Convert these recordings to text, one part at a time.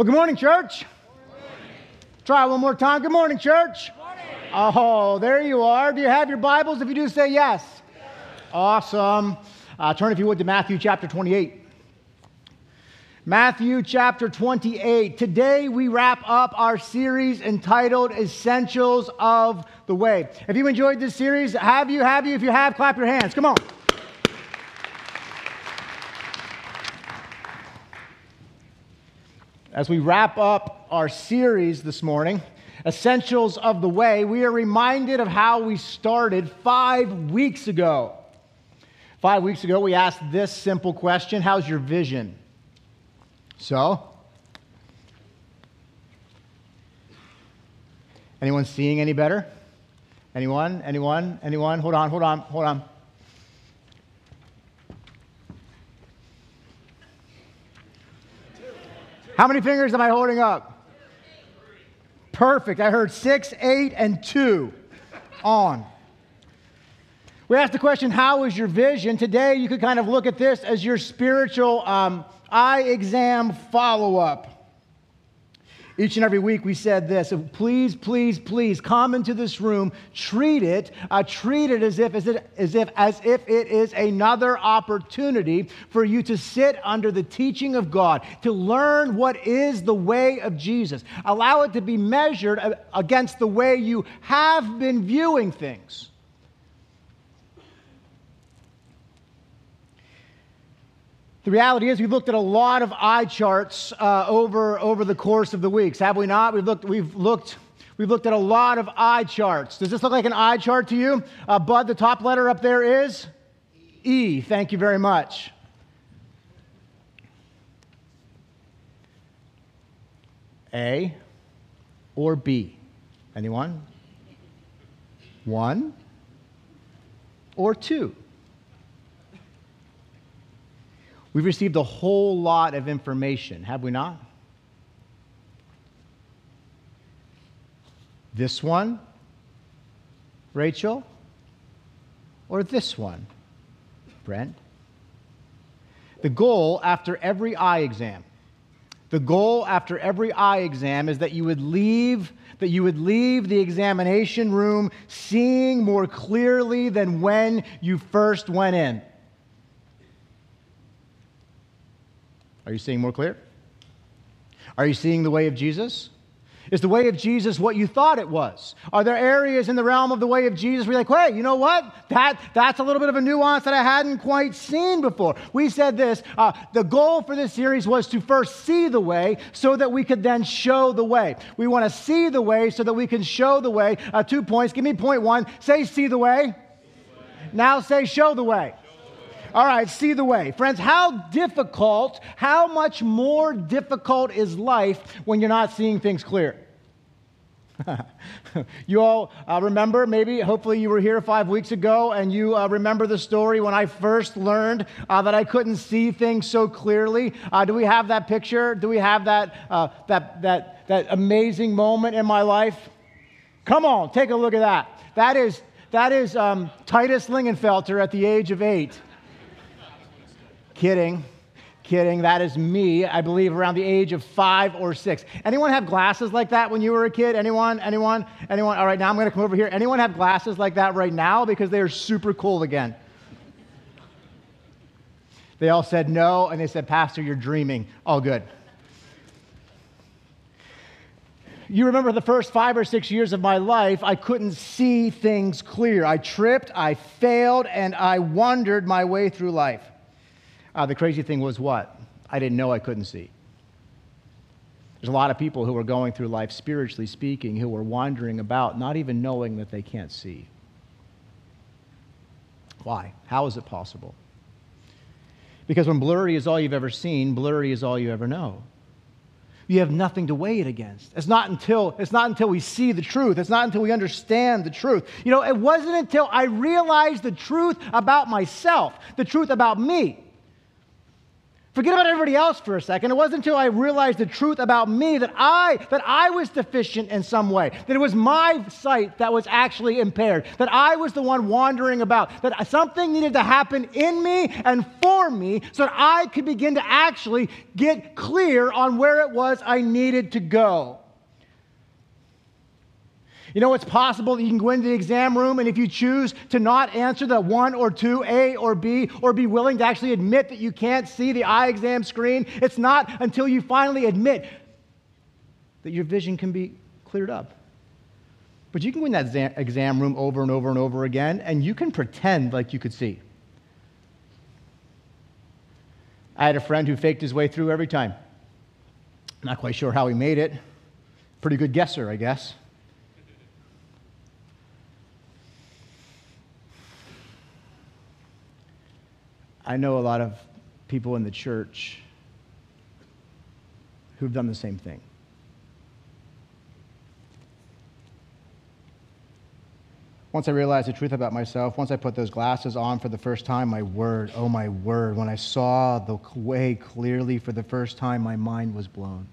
Well, good morning, church. Try one more time. Good morning, church. Oh, there you are. Do you have your Bibles? If you do, say yes. Awesome. Uh, turn, if you would, to Matthew chapter 28. Matthew chapter 28. Today we wrap up our series entitled Essentials of the Way. Have you enjoyed this series? Have you? Have you? If you have, clap your hands. Come on. As we wrap up our series this morning, Essentials of the Way, we are reminded of how we started five weeks ago. Five weeks ago, we asked this simple question How's your vision? So, anyone seeing any better? Anyone? Anyone? Anyone? Hold on, hold on, hold on. How many fingers am I holding up? Perfect. I heard six, eight, and two on. We asked the question, How is your vision? Today, you could kind of look at this as your spiritual um, eye exam follow up. Each and every week we said this please, please, please come into this room, treat it, uh, treat it as if, as, it, as, if, as if it is another opportunity for you to sit under the teaching of God, to learn what is the way of Jesus. Allow it to be measured against the way you have been viewing things. The reality is, we've looked at a lot of eye charts uh, over, over the course of the weeks, have we not? We've looked, we've, looked, we've looked at a lot of eye charts. Does this look like an eye chart to you? Uh, Bud, the top letter up there is E. Thank you very much. A or B? Anyone? One or two? We've received a whole lot of information, have we not? This one, Rachel, or this one, Brent? The goal after every eye exam, the goal after every eye exam is that you would leave that you would leave the examination room seeing more clearly than when you first went in. Are you seeing more clear? Are you seeing the way of Jesus? Is the way of Jesus what you thought it was? Are there areas in the realm of the way of Jesus where you're like, hey, you know what? That, that's a little bit of a nuance that I hadn't quite seen before. We said this uh, the goal for this series was to first see the way so that we could then show the way. We want to see the way so that we can show the way. Uh, two points. Give me point one. Say, see the way. See the way. Now say, show the way. All right, see the way. Friends, how difficult, how much more difficult is life when you're not seeing things clear? you all uh, remember, maybe, hopefully, you were here five weeks ago and you uh, remember the story when I first learned uh, that I couldn't see things so clearly. Uh, do we have that picture? Do we have that, uh, that, that, that amazing moment in my life? Come on, take a look at that. That is, that is um, Titus Lingenfelter at the age of eight. Kidding. Kidding. That is me, I believe, around the age of five or six. Anyone have glasses like that when you were a kid? Anyone? Anyone? Anyone? All right, now I'm going to come over here. Anyone have glasses like that right now? Because they are super cool again. They all said no, and they said, Pastor, you're dreaming. All good. You remember the first five or six years of my life, I couldn't see things clear. I tripped, I failed, and I wandered my way through life. Uh, the crazy thing was what? I didn't know I couldn't see. There's a lot of people who are going through life, spiritually speaking, who are wandering about, not even knowing that they can't see. Why? How is it possible? Because when blurry is all you've ever seen, blurry is all you ever know. You have nothing to weigh it against. It's not until it's not until we see the truth. It's not until we understand the truth. You know, it wasn't until I realized the truth about myself, the truth about me, Forget about everybody else for a second. It wasn't until I realized the truth about me that I that I was deficient in some way, that it was my sight that was actually impaired, that I was the one wandering about, that something needed to happen in me and for me so that I could begin to actually get clear on where it was I needed to go. You know, it's possible that you can go into the exam room, and if you choose to not answer the one or two, A or B, or be willing to actually admit that you can't see the eye exam screen, it's not until you finally admit that your vision can be cleared up. But you can go in that exam room over and over and over again, and you can pretend like you could see. I had a friend who faked his way through every time. Not quite sure how he made it. Pretty good guesser, I guess. I know a lot of people in the church who've done the same thing. Once I realized the truth about myself, once I put those glasses on for the first time, my word, oh my word, when I saw the way clearly for the first time, my mind was blown.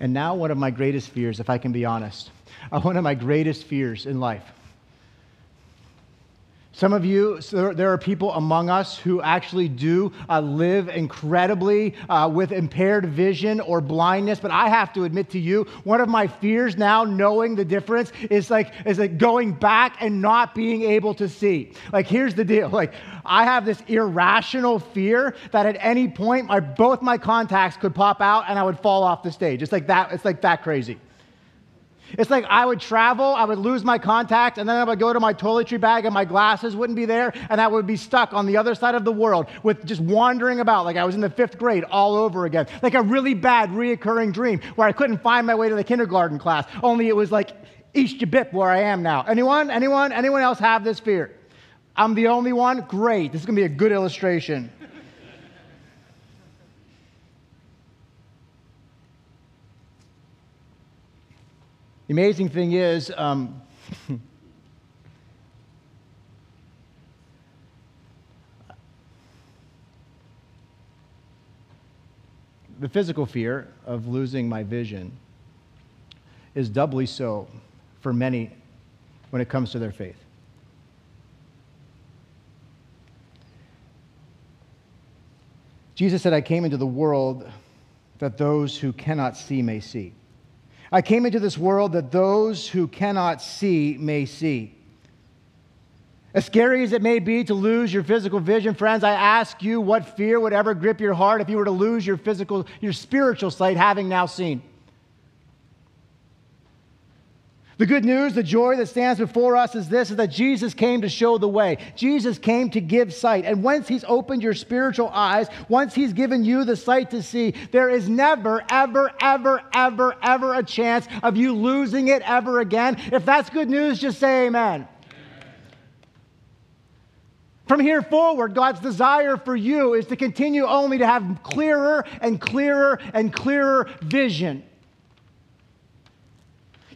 And now, one of my greatest fears, if I can be honest, one of my greatest fears in life some of you, so there are people among us who actually do uh, live incredibly uh, with impaired vision or blindness. But I have to admit to you, one of my fears now, knowing the difference, is like is like going back and not being able to see. Like here's the deal: like I have this irrational fear that at any point, my both my contacts could pop out and I would fall off the stage. It's like that. It's like that crazy. It's like I would travel, I would lose my contact, and then I would go to my toiletry bag and my glasses wouldn't be there, and I would be stuck on the other side of the world with just wandering about like I was in the fifth grade all over again. Like a really bad reoccurring dream where I couldn't find my way to the kindergarten class, only it was like East Jabip where I am now. Anyone? Anyone? Anyone else have this fear? I'm the only one? Great. This is going to be a good illustration. The amazing thing is, um, the physical fear of losing my vision is doubly so for many when it comes to their faith. Jesus said, I came into the world that those who cannot see may see. I came into this world that those who cannot see may see. As scary as it may be to lose your physical vision, friends, I ask you what fear would ever grip your heart if you were to lose your physical, your spiritual sight, having now seen. The good news, the joy that stands before us is this is that Jesus came to show the way. Jesus came to give sight. And once he's opened your spiritual eyes, once he's given you the sight to see, there is never, ever, ever, ever, ever a chance of you losing it ever again. If that's good news, just say amen. From here forward, God's desire for you is to continue only to have clearer and clearer and clearer vision.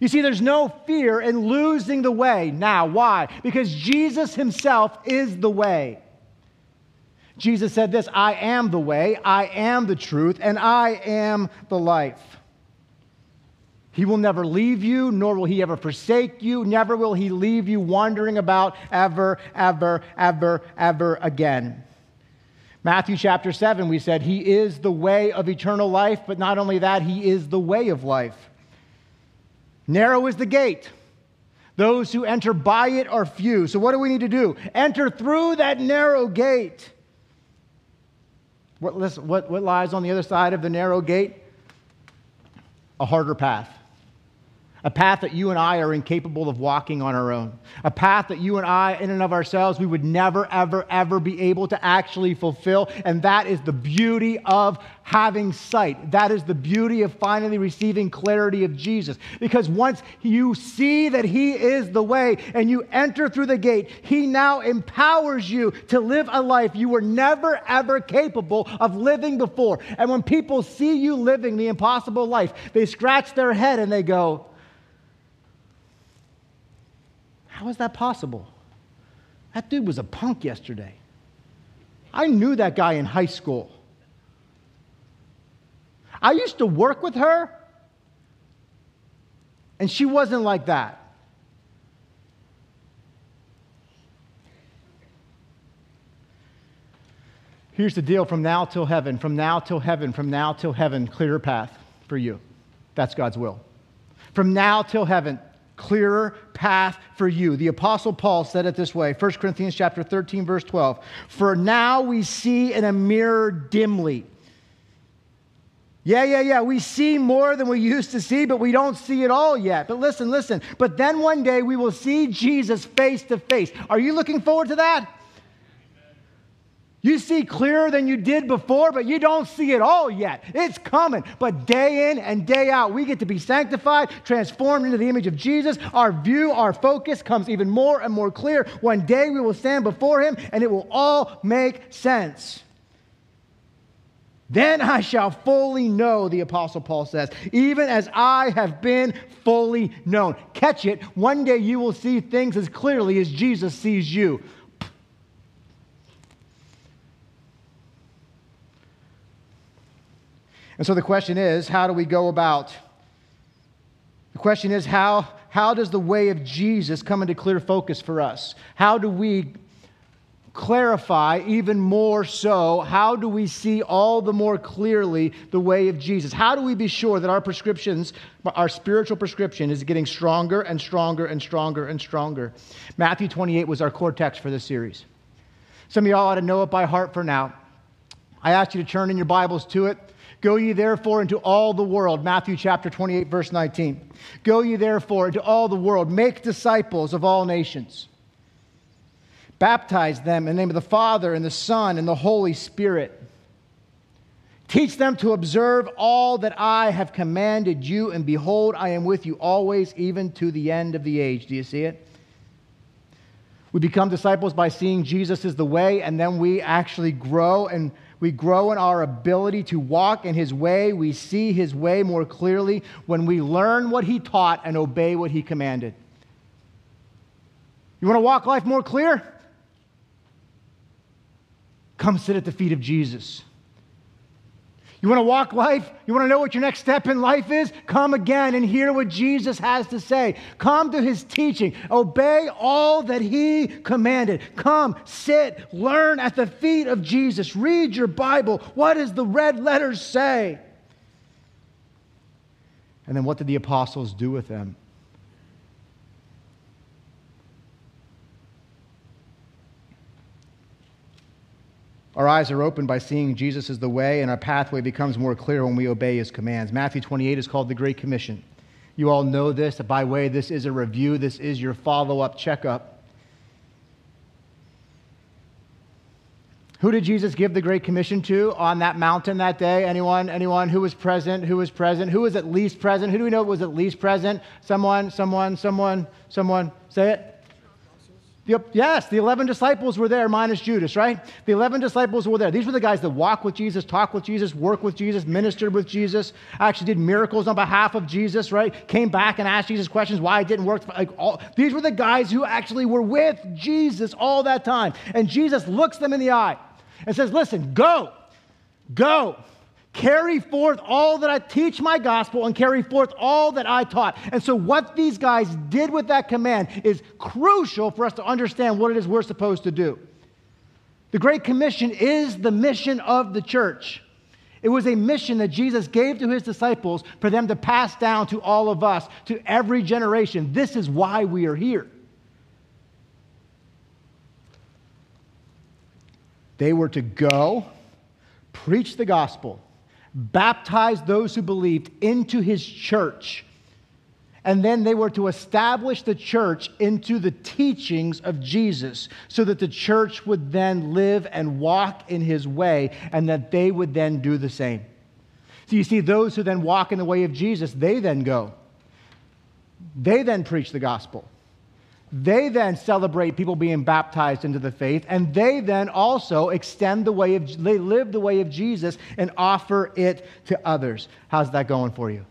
You see, there's no fear in losing the way. Now, why? Because Jesus himself is the way. Jesus said this I am the way, I am the truth, and I am the life. He will never leave you, nor will he ever forsake you. Never will he leave you wandering about ever, ever, ever, ever again. Matthew chapter 7, we said, He is the way of eternal life, but not only that, He is the way of life. Narrow is the gate. Those who enter by it are few. So, what do we need to do? Enter through that narrow gate. What, what, what lies on the other side of the narrow gate? A harder path a path that you and I are incapable of walking on our own, a path that you and I, in and of ourselves, we would never, ever, ever be able to actually fulfill. And that is the beauty of having sight. That is the beauty of finally receiving clarity of Jesus. Because once you see that He is the way and you enter through the gate, He now empowers you to live a life you were never, ever capable of living before. And when people see you living the impossible life, they scratch their head and they go, how is that possible? That dude was a punk yesterday. I knew that guy in high school. I used to work with her, and she wasn't like that. Here's the deal from now till heaven, from now till heaven, from now till heaven, clearer path for you. That's God's will. From now till heaven, clearer path for you. The apostle Paul said it this way, 1 Corinthians chapter 13 verse 12. For now we see in a mirror dimly. Yeah, yeah, yeah. We see more than we used to see, but we don't see it all yet. But listen, listen. But then one day we will see Jesus face to face. Are you looking forward to that? You see clearer than you did before, but you don't see it all yet. It's coming. But day in and day out, we get to be sanctified, transformed into the image of Jesus. Our view, our focus comes even more and more clear. One day we will stand before Him and it will all make sense. Then I shall fully know, the Apostle Paul says, even as I have been fully known. Catch it. One day you will see things as clearly as Jesus sees you. And so the question is how do we go about? The question is how, how does the way of Jesus come into clear focus for us? How do we clarify even more so how do we see all the more clearly the way of Jesus? How do we be sure that our prescriptions, our spiritual prescription, is getting stronger and stronger and stronger and stronger? Matthew 28 was our core text for this series. Some of y'all ought to know it by heart for now. I ask you to turn in your Bibles to it. Go ye therefore into all the world. Matthew chapter 28, verse 19. Go ye therefore into all the world. Make disciples of all nations. Baptize them in the name of the Father and the Son and the Holy Spirit. Teach them to observe all that I have commanded you, and behold, I am with you always, even to the end of the age. Do you see it? We become disciples by seeing Jesus is the way, and then we actually grow and we grow in our ability to walk in His way. We see His way more clearly when we learn what He taught and obey what He commanded. You want to walk life more clear? Come sit at the feet of Jesus. You want to walk life? You want to know what your next step in life is? Come again and hear what Jesus has to say. Come to his teaching. Obey all that he commanded. Come, sit, learn at the feet of Jesus. Read your Bible. What does the red letters say? And then what did the apostles do with them? Our eyes are opened by seeing Jesus as the way, and our pathway becomes more clear when we obey his commands. Matthew 28 is called the Great Commission. You all know this. By way, this is a review, this is your follow up checkup. Who did Jesus give the Great Commission to on that mountain that day? Anyone? Anyone? Who was present? Who was present? Who was at least present? Who do we know was at least present? Someone, someone, someone, someone. Say it. The, yes, the 11 disciples were there, minus Judas, right? The 11 disciples were there. These were the guys that walked with Jesus, talked with Jesus, worked with Jesus, ministered with Jesus, actually did miracles on behalf of Jesus, right? Came back and asked Jesus questions why it didn't work. Like all, these were the guys who actually were with Jesus all that time. And Jesus looks them in the eye and says, Listen, go, go. Carry forth all that I teach my gospel and carry forth all that I taught. And so, what these guys did with that command is crucial for us to understand what it is we're supposed to do. The Great Commission is the mission of the church. It was a mission that Jesus gave to his disciples for them to pass down to all of us, to every generation. This is why we are here. They were to go, preach the gospel, baptized those who believed into his church. And then they were to establish the church into the teachings of Jesus so that the church would then live and walk in his way and that they would then do the same. So you see, those who then walk in the way of Jesus, they then go. They then preach the gospel. They then celebrate people being baptized into the faith, and they then also extend the way of, they live the way of Jesus and offer it to others. How's that going for you?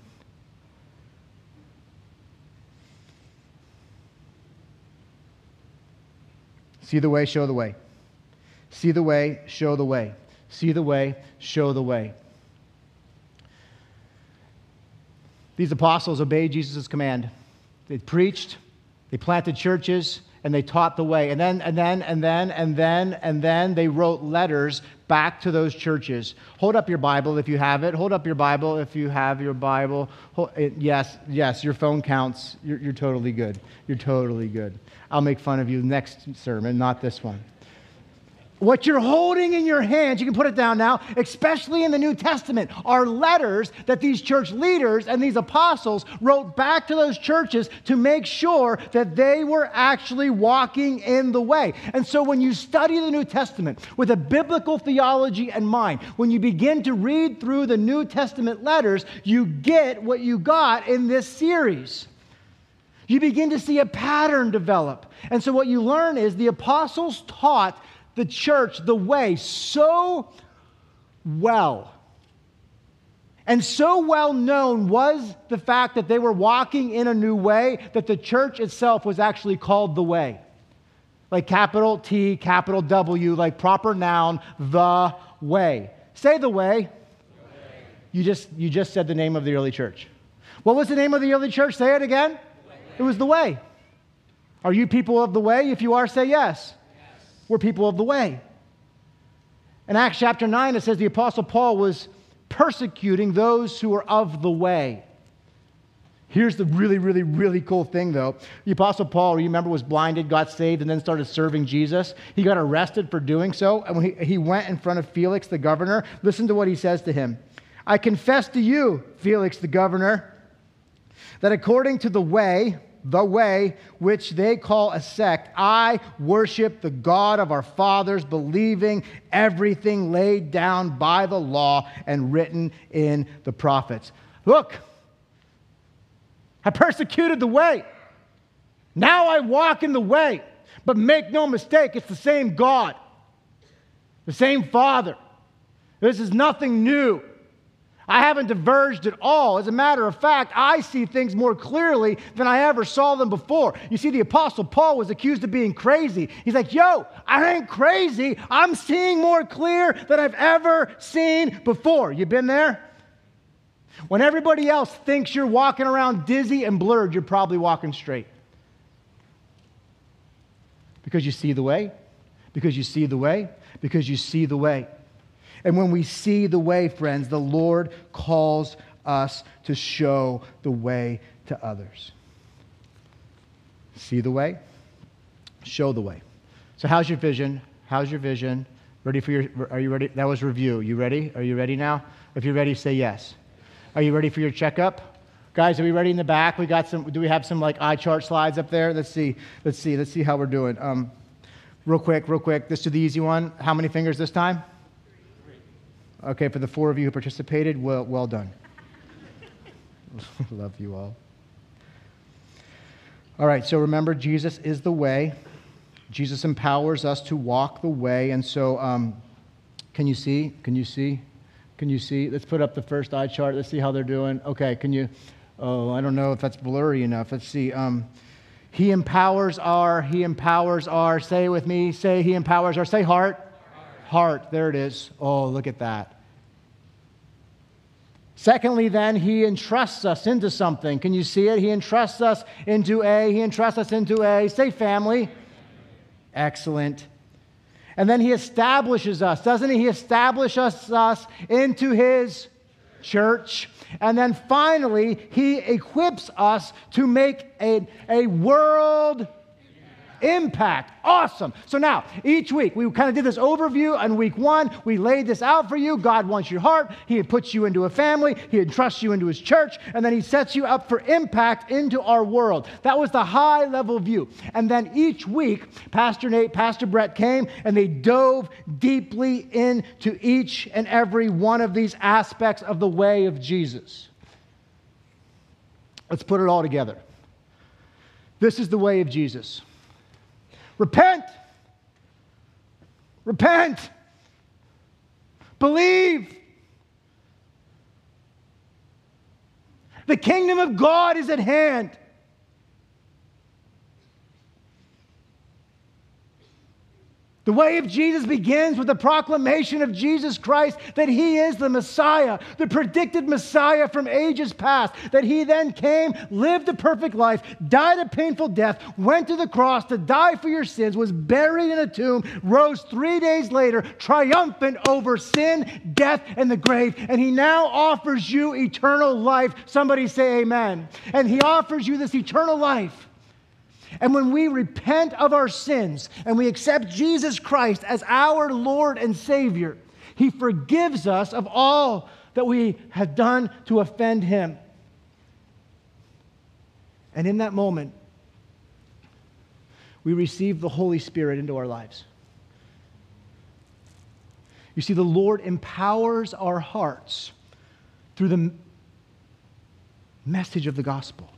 See the way, show the way. See the way, show the way. See the way, show the way. These apostles obeyed Jesus' command. They preached, they planted churches, and they taught the way. And then, and then, and then, and then, and then they wrote letters back to those churches. Hold up your Bible if you have it. Hold up your Bible if you have your Bible. Hold, yes, yes, your phone counts. You're, you're totally good. You're totally good. I'll make fun of you next sermon, not this one. What you're holding in your hands, you can put it down now, especially in the New Testament, are letters that these church leaders and these apostles wrote back to those churches to make sure that they were actually walking in the way. And so when you study the New Testament with a biblical theology in mind, when you begin to read through the New Testament letters, you get what you got in this series. You begin to see a pattern develop. And so what you learn is the apostles taught the church the way so well. And so well known was the fact that they were walking in a new way that the church itself was actually called the way. Like capital T, capital W, like proper noun, the way. Say the way. You just, you just said the name of the early church. What was the name of the early church? Say it again. It was the way. Are you people of the way? If you are, say yes. We're people of the way. In Acts chapter 9, it says the Apostle Paul was persecuting those who were of the way. Here's the really, really, really cool thing, though. The Apostle Paul, you remember, was blinded, got saved, and then started serving Jesus. He got arrested for doing so. And when he, he went in front of Felix, the governor, listen to what he says to him I confess to you, Felix, the governor, that according to the way, the way which they call a sect, I worship the God of our fathers, believing everything laid down by the law and written in the prophets. Look, I persecuted the way. Now I walk in the way. But make no mistake, it's the same God, the same Father. This is nothing new. I haven't diverged at all. As a matter of fact, I see things more clearly than I ever saw them before. You see, the Apostle Paul was accused of being crazy. He's like, yo, I ain't crazy. I'm seeing more clear than I've ever seen before. You been there? When everybody else thinks you're walking around dizzy and blurred, you're probably walking straight. Because you see the way, because you see the way, because you see the way. And when we see the way, friends, the Lord calls us to show the way to others. See the way, show the way. So, how's your vision? How's your vision? Ready for your, are you ready? That was review. You ready? Are you ready now? If you're ready, say yes. Are you ready for your checkup? Guys, are we ready in the back? We got some, do we have some like eye chart slides up there? Let's see. Let's see. Let's see how we're doing. Um, real quick, real quick. Let's do the easy one. How many fingers this time? Okay, for the four of you who participated, well, well done. Love you all. All right, so remember, Jesus is the way. Jesus empowers us to walk the way. And so, um, can you see? Can you see? Can you see? Let's put up the first eye chart. Let's see how they're doing. Okay, can you? Oh, I don't know if that's blurry enough. Let's see. Um, he empowers our, he empowers our, say with me, say he empowers our, say heart. Heart, heart. there it is. Oh, look at that. Secondly, then, he entrusts us into something. Can you see it? He entrusts us into A. He entrusts us into A. Say family. Excellent. And then he establishes us, doesn't he? He establishes us into his church. And then finally, he equips us to make a, a world Impact. Awesome. So now, each week, we kind of did this overview on week one. We laid this out for you. God wants your heart. He puts you into a family. He entrusts you into his church. And then he sets you up for impact into our world. That was the high level view. And then each week, Pastor Nate, Pastor Brett came and they dove deeply into each and every one of these aspects of the way of Jesus. Let's put it all together. This is the way of Jesus. Repent. Repent. Believe. The kingdom of God is at hand. The way of Jesus begins with the proclamation of Jesus Christ that he is the Messiah, the predicted Messiah from ages past, that he then came, lived a perfect life, died a painful death, went to the cross to die for your sins, was buried in a tomb, rose three days later, triumphant over sin, death, and the grave. And he now offers you eternal life. Somebody say amen. And he offers you this eternal life and when we repent of our sins and we accept Jesus Christ as our Lord and Savior, He forgives us of all that we have done to offend Him. And in that moment, we receive the Holy Spirit into our lives. You see, the Lord empowers our hearts through the message of the gospel.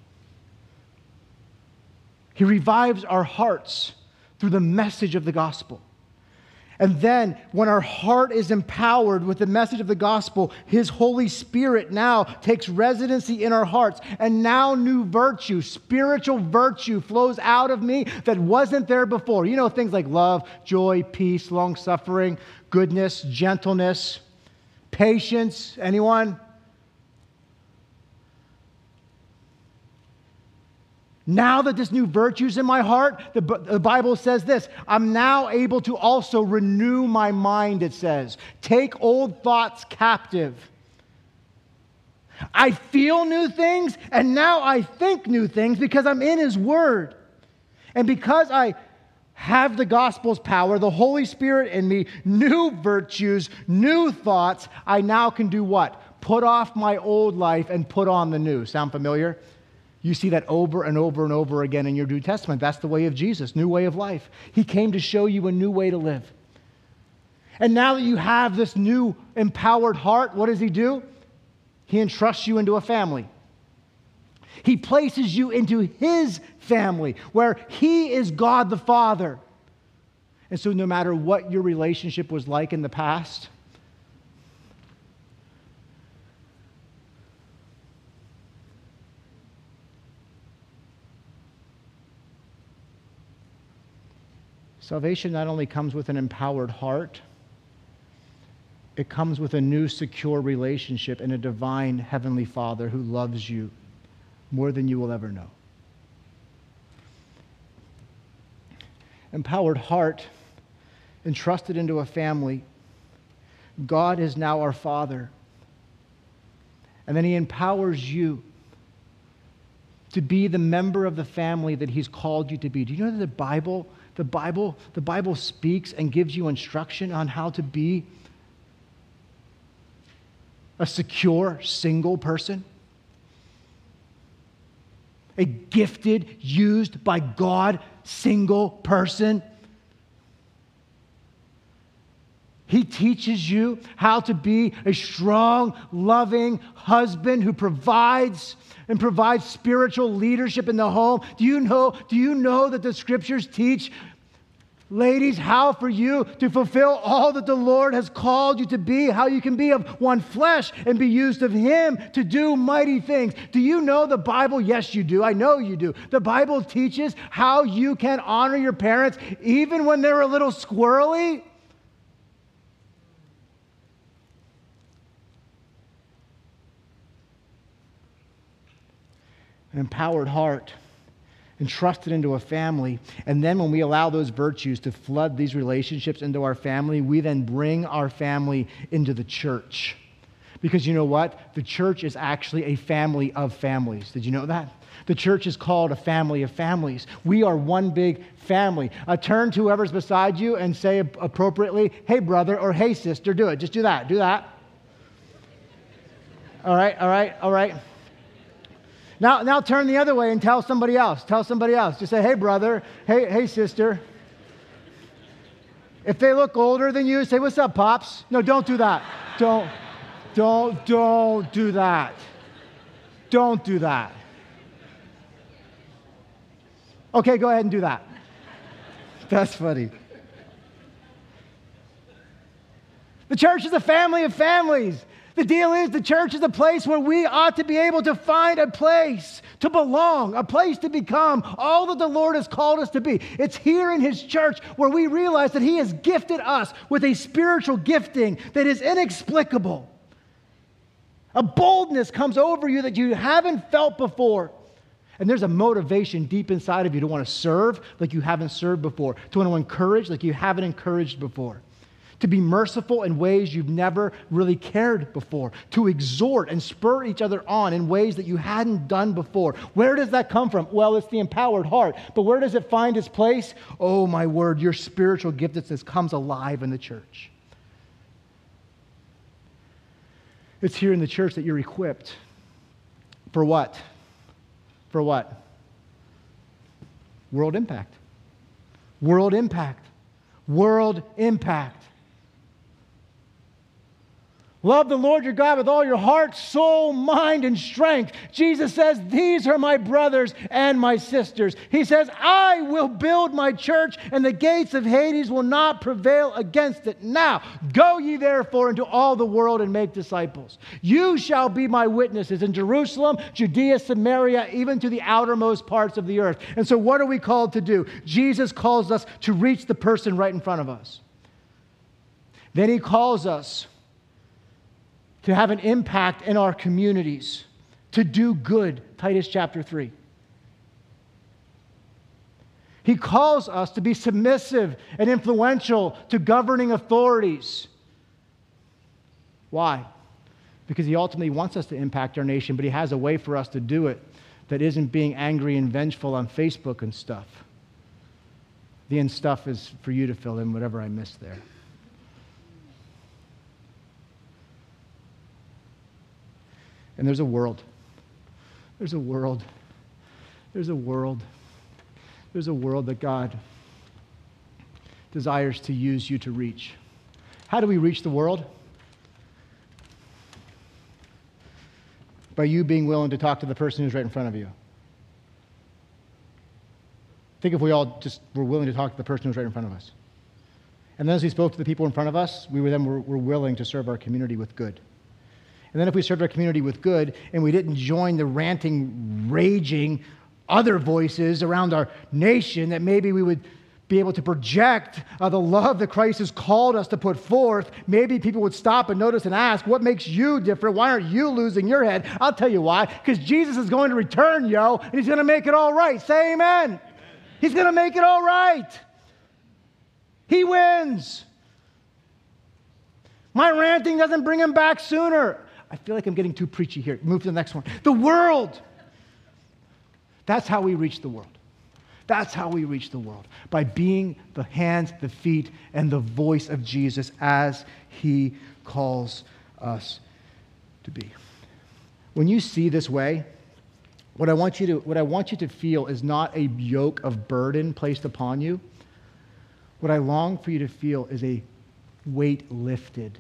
He revives our hearts through the message of the gospel. And then, when our heart is empowered with the message of the gospel, His Holy Spirit now takes residency in our hearts. And now, new virtue, spiritual virtue, flows out of me that wasn't there before. You know, things like love, joy, peace, long suffering, goodness, gentleness, patience. Anyone? Now that this new virtue is in my heart, the, the, Bible says this I'm now able to also renew my mind, it says. Take old thoughts captive. I feel new things, and now I think new things because I'm in His Word. And because I have the gospel's power, the Holy Spirit in me, new virtues, new thoughts, I now can do what? Put off my old life and put on the new. Sound familiar? You see that over and over and over again in your New Testament. That's the way of Jesus, new way of life. He came to show you a new way to live. And now that you have this new empowered heart, what does He do? He entrusts you into a family. He places you into His family where He is God the Father. And so, no matter what your relationship was like in the past, Salvation not only comes with an empowered heart, it comes with a new secure relationship and a divine heavenly Father who loves you more than you will ever know. Empowered heart, entrusted into a family. God is now our Father. And then He empowers you to be the member of the family that He's called you to be. Do you know that the Bible the Bible, the Bible speaks and gives you instruction on how to be a secure single person. A gifted, used by God single person. He teaches you how to be a strong, loving husband who provides and provides spiritual leadership in the home. Do you know, do you know that the scriptures teach Ladies, how for you to fulfill all that the Lord has called you to be, how you can be of one flesh and be used of Him to do mighty things. Do you know the Bible? Yes, you do. I know you do. The Bible teaches how you can honor your parents even when they're a little squirrely. An empowered heart entrusted into a family. And then when we allow those virtues to flood these relationships into our family, we then bring our family into the church. Because you know what? The church is actually a family of families. Did you know that? The church is called a family of families. We are one big family. Uh, turn to whoever's beside you and say appropriately, hey, brother, or hey, sister. Do it. Just do that. Do that. All right, all right, all right. Now, now turn the other way and tell somebody else. Tell somebody else. Just say, hey, brother. Hey, hey, sister. If they look older than you, say, what's up, pops? No, don't do that. Don't, don't, don't do that. Don't do that. Okay, go ahead and do that. That's funny. The church is a family of families. The deal is the church is a place where we ought to be able to find a place to belong, a place to become all that the Lord has called us to be. It's here in His church where we realize that He has gifted us with a spiritual gifting that is inexplicable. A boldness comes over you that you haven't felt before. And there's a motivation deep inside of you to want to serve like you haven't served before, to want to encourage like you haven't encouraged before to be merciful in ways you've never really cared before, to exhort and spur each other on in ways that you hadn't done before. Where does that come from? Well, it's the empowered heart. But where does it find its place? Oh, my word, your spiritual giftedness comes alive in the church. It's here in the church that you're equipped. For what? For what? World impact. World impact. World impact. Love the Lord your God with all your heart, soul, mind, and strength. Jesus says, These are my brothers and my sisters. He says, I will build my church, and the gates of Hades will not prevail against it. Now, go ye therefore into all the world and make disciples. You shall be my witnesses in Jerusalem, Judea, Samaria, even to the outermost parts of the earth. And so, what are we called to do? Jesus calls us to reach the person right in front of us. Then he calls us to have an impact in our communities, to do good. Titus chapter 3. He calls us to be submissive and influential to governing authorities. Why? Because he ultimately wants us to impact our nation, but he has a way for us to do it that isn't being angry and vengeful on Facebook and stuff. The end stuff is for you to fill in whatever I missed there. And there's a world. There's a world. There's a world. There's a world that God desires to use you to reach. How do we reach the world? By you being willing to talk to the person who's right in front of you. Think if we all just were willing to talk to the person who's right in front of us. And then as we spoke to the people in front of us, we were then were, were willing to serve our community with good. And then if we served our community with good and we didn't join the ranting, raging other voices around our nation, that maybe we would be able to project uh, the love that Christ has called us to put forth, maybe people would stop and notice and ask, What makes you different? Why aren't you losing your head? I'll tell you why. Because Jesus is going to return, yo, and he's going to make it all right. Say amen. amen. He's going to make it all right. He wins. My ranting doesn't bring him back sooner. I feel like I'm getting too preachy here. Move to the next one. The world. That's how we reach the world. That's how we reach the world by being the hands, the feet, and the voice of Jesus as he calls us to be. When you see this way, what I want you to, what I want you to feel is not a yoke of burden placed upon you. What I long for you to feel is a weight lifted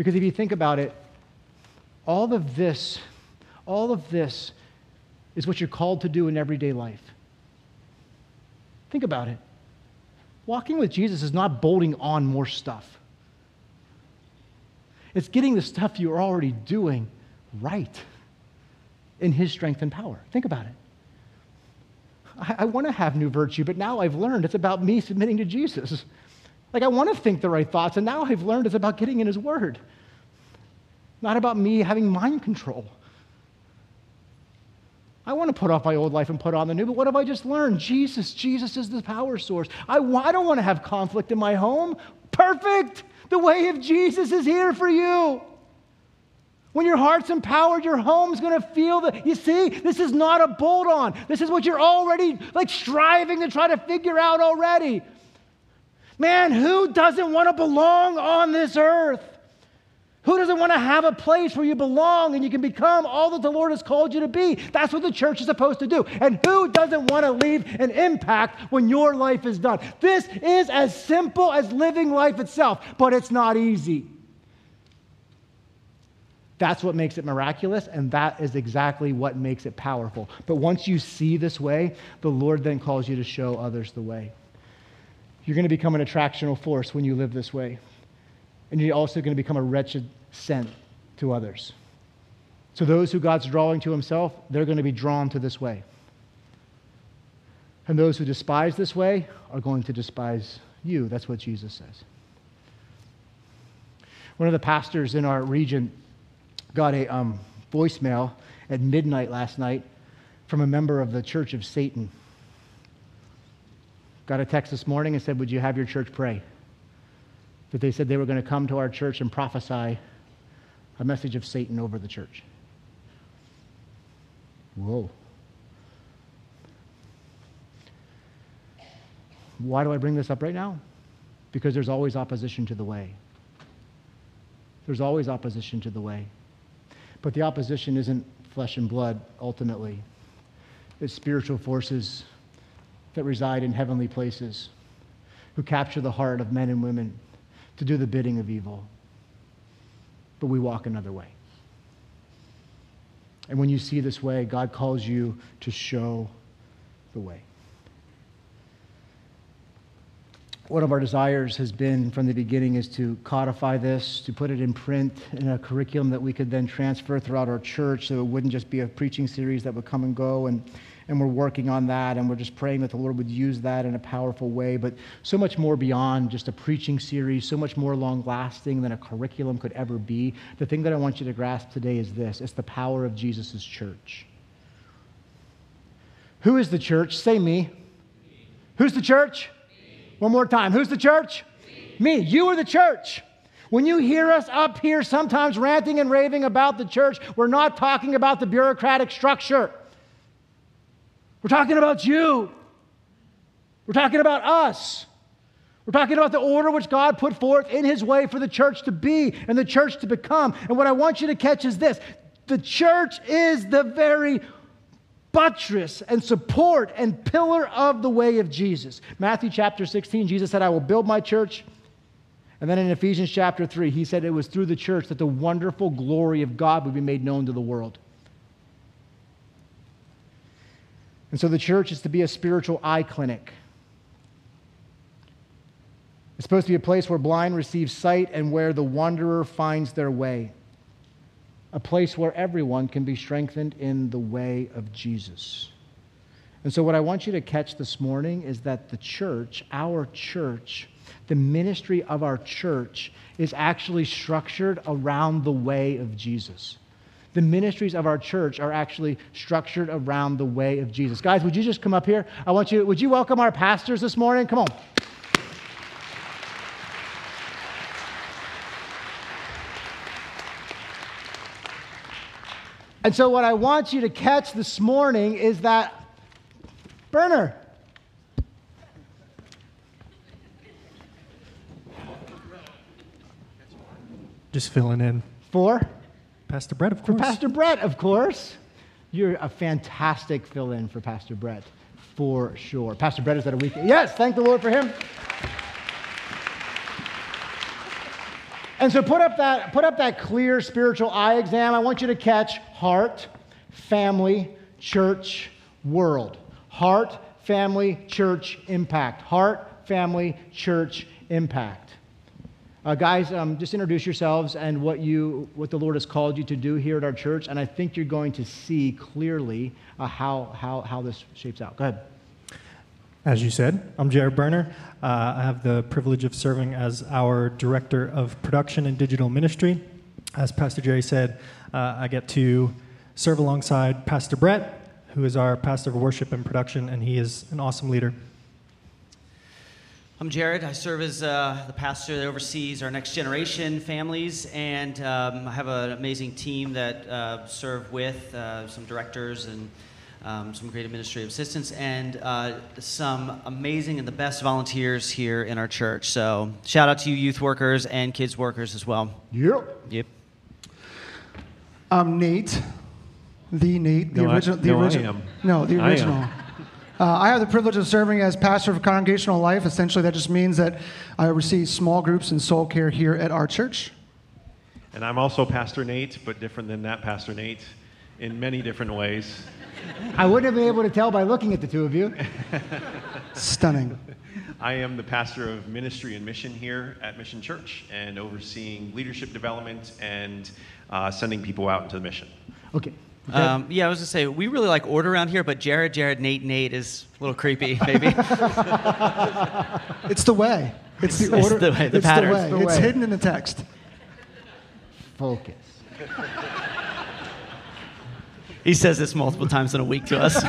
Because if you think about it, all of this, all of this is what you're called to do in everyday life. Think about it. Walking with Jesus is not bolting on more stuff. It's getting the stuff you're already doing right in His strength and power. Think about it. I, I want to have new virtue, but now I've learned it's about me submitting to Jesus. Like, I want to think the right thoughts, and now I've learned it's about getting in His Word, not about me having mind control. I want to put off my old life and put on the new, but what have I just learned? Jesus, Jesus is the power source. I, I don't want to have conflict in my home. Perfect. The way of Jesus is here for you. When your heart's empowered, your home's going to feel the. You see, this is not a bolt on. This is what you're already like striving to try to figure out already. Man, who doesn't want to belong on this earth? Who doesn't want to have a place where you belong and you can become all that the Lord has called you to be? That's what the church is supposed to do. And who doesn't want to leave an impact when your life is done? This is as simple as living life itself, but it's not easy. That's what makes it miraculous, and that is exactly what makes it powerful. But once you see this way, the Lord then calls you to show others the way. You're going to become an attractional force when you live this way. And you're also going to become a wretched scent to others. So, those who God's drawing to himself, they're going to be drawn to this way. And those who despise this way are going to despise you. That's what Jesus says. One of the pastors in our region got a um, voicemail at midnight last night from a member of the Church of Satan. Got a text this morning and said, Would you have your church pray? That they said they were going to come to our church and prophesy a message of Satan over the church. Whoa. Why do I bring this up right now? Because there's always opposition to the way. There's always opposition to the way. But the opposition isn't flesh and blood, ultimately. It's spiritual forces that reside in heavenly places who capture the heart of men and women to do the bidding of evil. But we walk another way. And when you see this way, God calls you to show the way. one of our desires has been from the beginning is to codify this, to put it in print in a curriculum that we could then transfer throughout our church so it wouldn't just be a preaching series that would come and go. And, and we're working on that, and we're just praying that the Lord would use that in a powerful way. But so much more beyond just a preaching series, so much more long lasting than a curriculum could ever be. The thing that I want you to grasp today is this it's the power of Jesus' church. Who is the church? Say me. Who's the church? One more time. Who's the church? Me. Me. You are the church. When you hear us up here sometimes ranting and raving about the church, we're not talking about the bureaucratic structure. We're talking about you. We're talking about us. We're talking about the order which God put forth in His way for the church to be and the church to become. And what I want you to catch is this the church is the very buttress and support and pillar of the way of Jesus. Matthew chapter 16, Jesus said, I will build my church. And then in Ephesians chapter 3, he said it was through the church that the wonderful glory of God would be made known to the world. And so the church is to be a spiritual eye clinic. It's supposed to be a place where blind receive sight and where the wanderer finds their way a place where everyone can be strengthened in the way of Jesus. And so, what I want you to catch this morning is that the church, our church, the ministry of our church, is actually structured around the way of Jesus. The ministries of our church are actually structured around the way of Jesus. Guys, would you just come up here? I want you, would you welcome our pastors this morning? Come on. And so, what I want you to catch this morning is that burner. Just filling in. For? Pastor Brett, of course. For Pastor Brett, of course. You're a fantastic fill in for Pastor Brett, for sure. Pastor Brett is at a week. Yes, thank the Lord for him. And so put up that, put up that clear spiritual eye exam. I want you to catch heart, family, church, world. Heart, family, church, impact. Heart, family, church, impact. Uh, guys, um, just introduce yourselves and what, you, what the Lord has called you to do here at our church, and I think you're going to see clearly uh, how, how, how this shapes out. Go ahead. As you said, I'm Jared Berner. Uh, I have the privilege of serving as our Director of Production and Digital Ministry. As Pastor Jerry said, uh, I get to serve alongside Pastor Brett, who is our Pastor of Worship and Production, and he is an awesome leader. I'm Jared. I serve as uh, the pastor that oversees our next generation families, and um, I have an amazing team that uh, serve with uh, some directors and um, some great administrative assistants, and uh, some amazing and the best volunteers here in our church. So, shout out to you, youth workers and kids workers as well. Yep. Yep. I'm Nate, the Nate, the No, I- original. the no, I original. am. No, the I am. original. Uh, I have the privilege of serving as pastor of congregational life. Essentially, that just means that I oversee small groups and soul care here at our church. And I'm also Pastor Nate, but different than that Pastor Nate in many different ways. I wouldn't have been able to tell by looking at the two of you. Stunning. I am the pastor of ministry and mission here at Mission Church and overseeing leadership development and uh, sending people out into the mission. Okay. Um, yeah, I was gonna say we really like order around here, but Jared, Jared, Nate, Nate is a little creepy, maybe. It's the way. It's the It's order. the way, the it's pattern. the way. It's the It's hidden in the text. Focus. he says this multiple times in a week to us.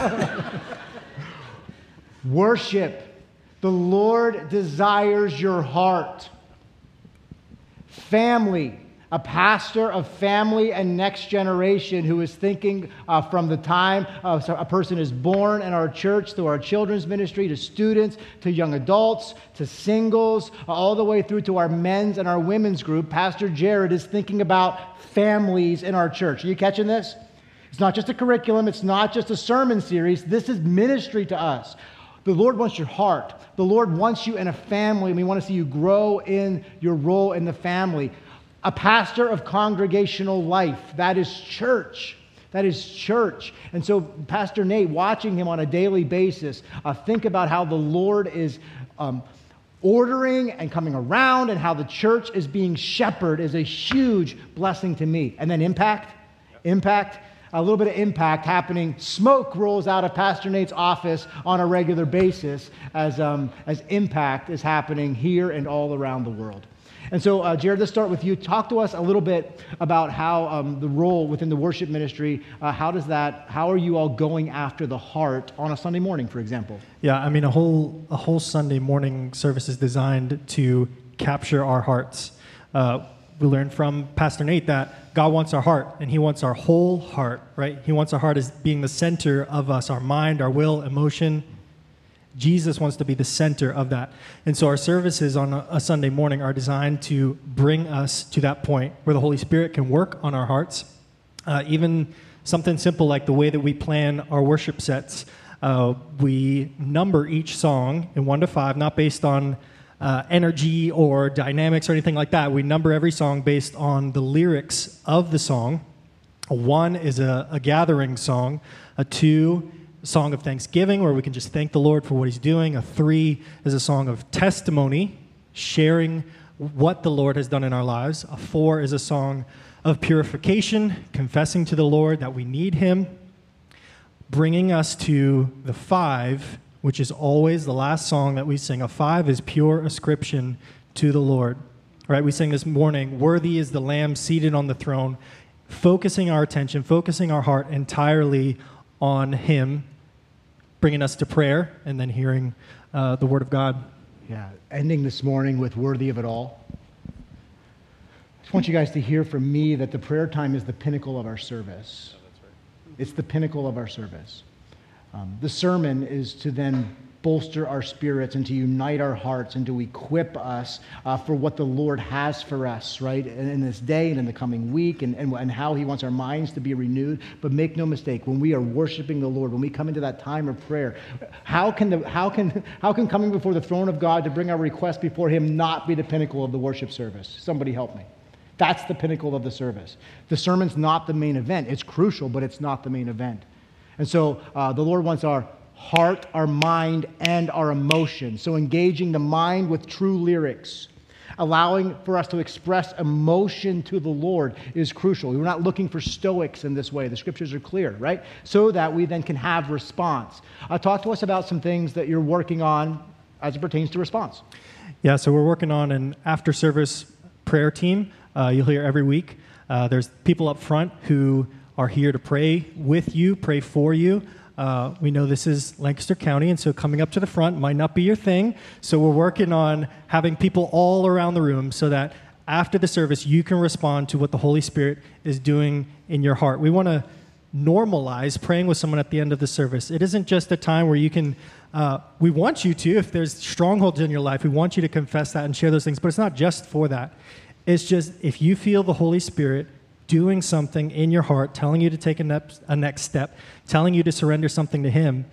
Worship. The Lord desires your heart. Family. A pastor of family and next generation who is thinking uh, from the time so a person is born in our church through our children's ministry to students to young adults to singles, all the way through to our men's and our women's group. Pastor Jared is thinking about families in our church. Are you catching this? It's not just a curriculum, it's not just a sermon series. This is ministry to us. The Lord wants your heart. The Lord wants you in a family, and we want to see you grow in your role in the family. A pastor of congregational life, that is church. That is church. And so, Pastor Nate, watching him on a daily basis, uh, think about how the Lord is um, ordering and coming around and how the church is being shepherded is a huge blessing to me. And then impact, impact, a little bit of impact happening. Smoke rolls out of Pastor Nate's office on a regular basis as, um, as impact is happening here and all around the world. And so, uh, Jared, let's start with you. Talk to us a little bit about how um, the role within the worship ministry, uh, how does that, how are you all going after the heart on a Sunday morning, for example? Yeah, I mean, a whole a whole Sunday morning service is designed to capture our hearts. Uh, we learned from Pastor Nate that God wants our heart, and He wants our whole heart, right? He wants our heart as being the center of us, our mind, our will, emotion. Jesus wants to be the center of that. And so our services on a, Sunday morning are designed to bring us to that point where the Holy Spirit can work on our hearts. Uh, even something simple like the way that we plan our worship sets. Uh, we number each song in one to five, not based on uh, energy or dynamics or anything like that. We number every song based on the lyrics of the song. A one is a, a gathering song. A two, song of thanksgiving, where we can just thank the Lord for what He's doing. A three is a song of testimony, sharing what the Lord has done in our lives. A four is a song of purification, confessing to the Lord that we need Him. Bringing us to the five, which is always the last song that we sing. A five is pure ascription to the Lord. All right, we sing this morning, Worthy is the Lamb seated on the throne, focusing our attention, focusing our heart entirely on Him, bringing us to prayer, and then hearing uh, the Word of God. Yeah, ending this morning with worthy of it all. I just want you guys to hear from me that the prayer time is the pinnacle of our service. It's the pinnacle of our service. Um, the sermon is to then bolster our spirits and to unite our hearts and to equip us uh, for what the Lord has for us, right, in, in this day and in the coming week and, and, and how He wants our minds to be renewed. But make no mistake, when we are worshiping the Lord, when we come into that time of prayer, how can, the, how can, how can coming before the throne of God to bring our request before Him not be the pinnacle of the worship service? Somebody help me. That's the pinnacle of the service. The sermon's not the main event. It's crucial, but it's not the main event. And so uh, the Lord wants our heart, our mind, and our emotion. So engaging the mind with true lyrics, allowing for us to express emotion to the Lord is crucial. We're not looking for stoics in this way. The scriptures are clear, right? So that we then can have response. Uh, talk to us about some things that you're working on as it pertains to response. Yeah, so we're working on an after service prayer team. Uh, you'll hear every week. Uh, there's people up front who are here to pray with you, pray for you. Uh, we know this is Lancaster County, and so coming up to the front might not be your thing. So we're working on having people all around the room so that after the service, you can respond to what the Holy Spirit is doing in your heart. We want to normalize praying with someone at the end of the service. It isn't just a time where you can, uh, we want you to, if there's strongholds in your life, we want you to confess that and share those things, but it's not just for that. It's just if you feel the Holy Spirit doing something in your heart, telling you to take a, nep- a next step, telling you to surrender something to Him,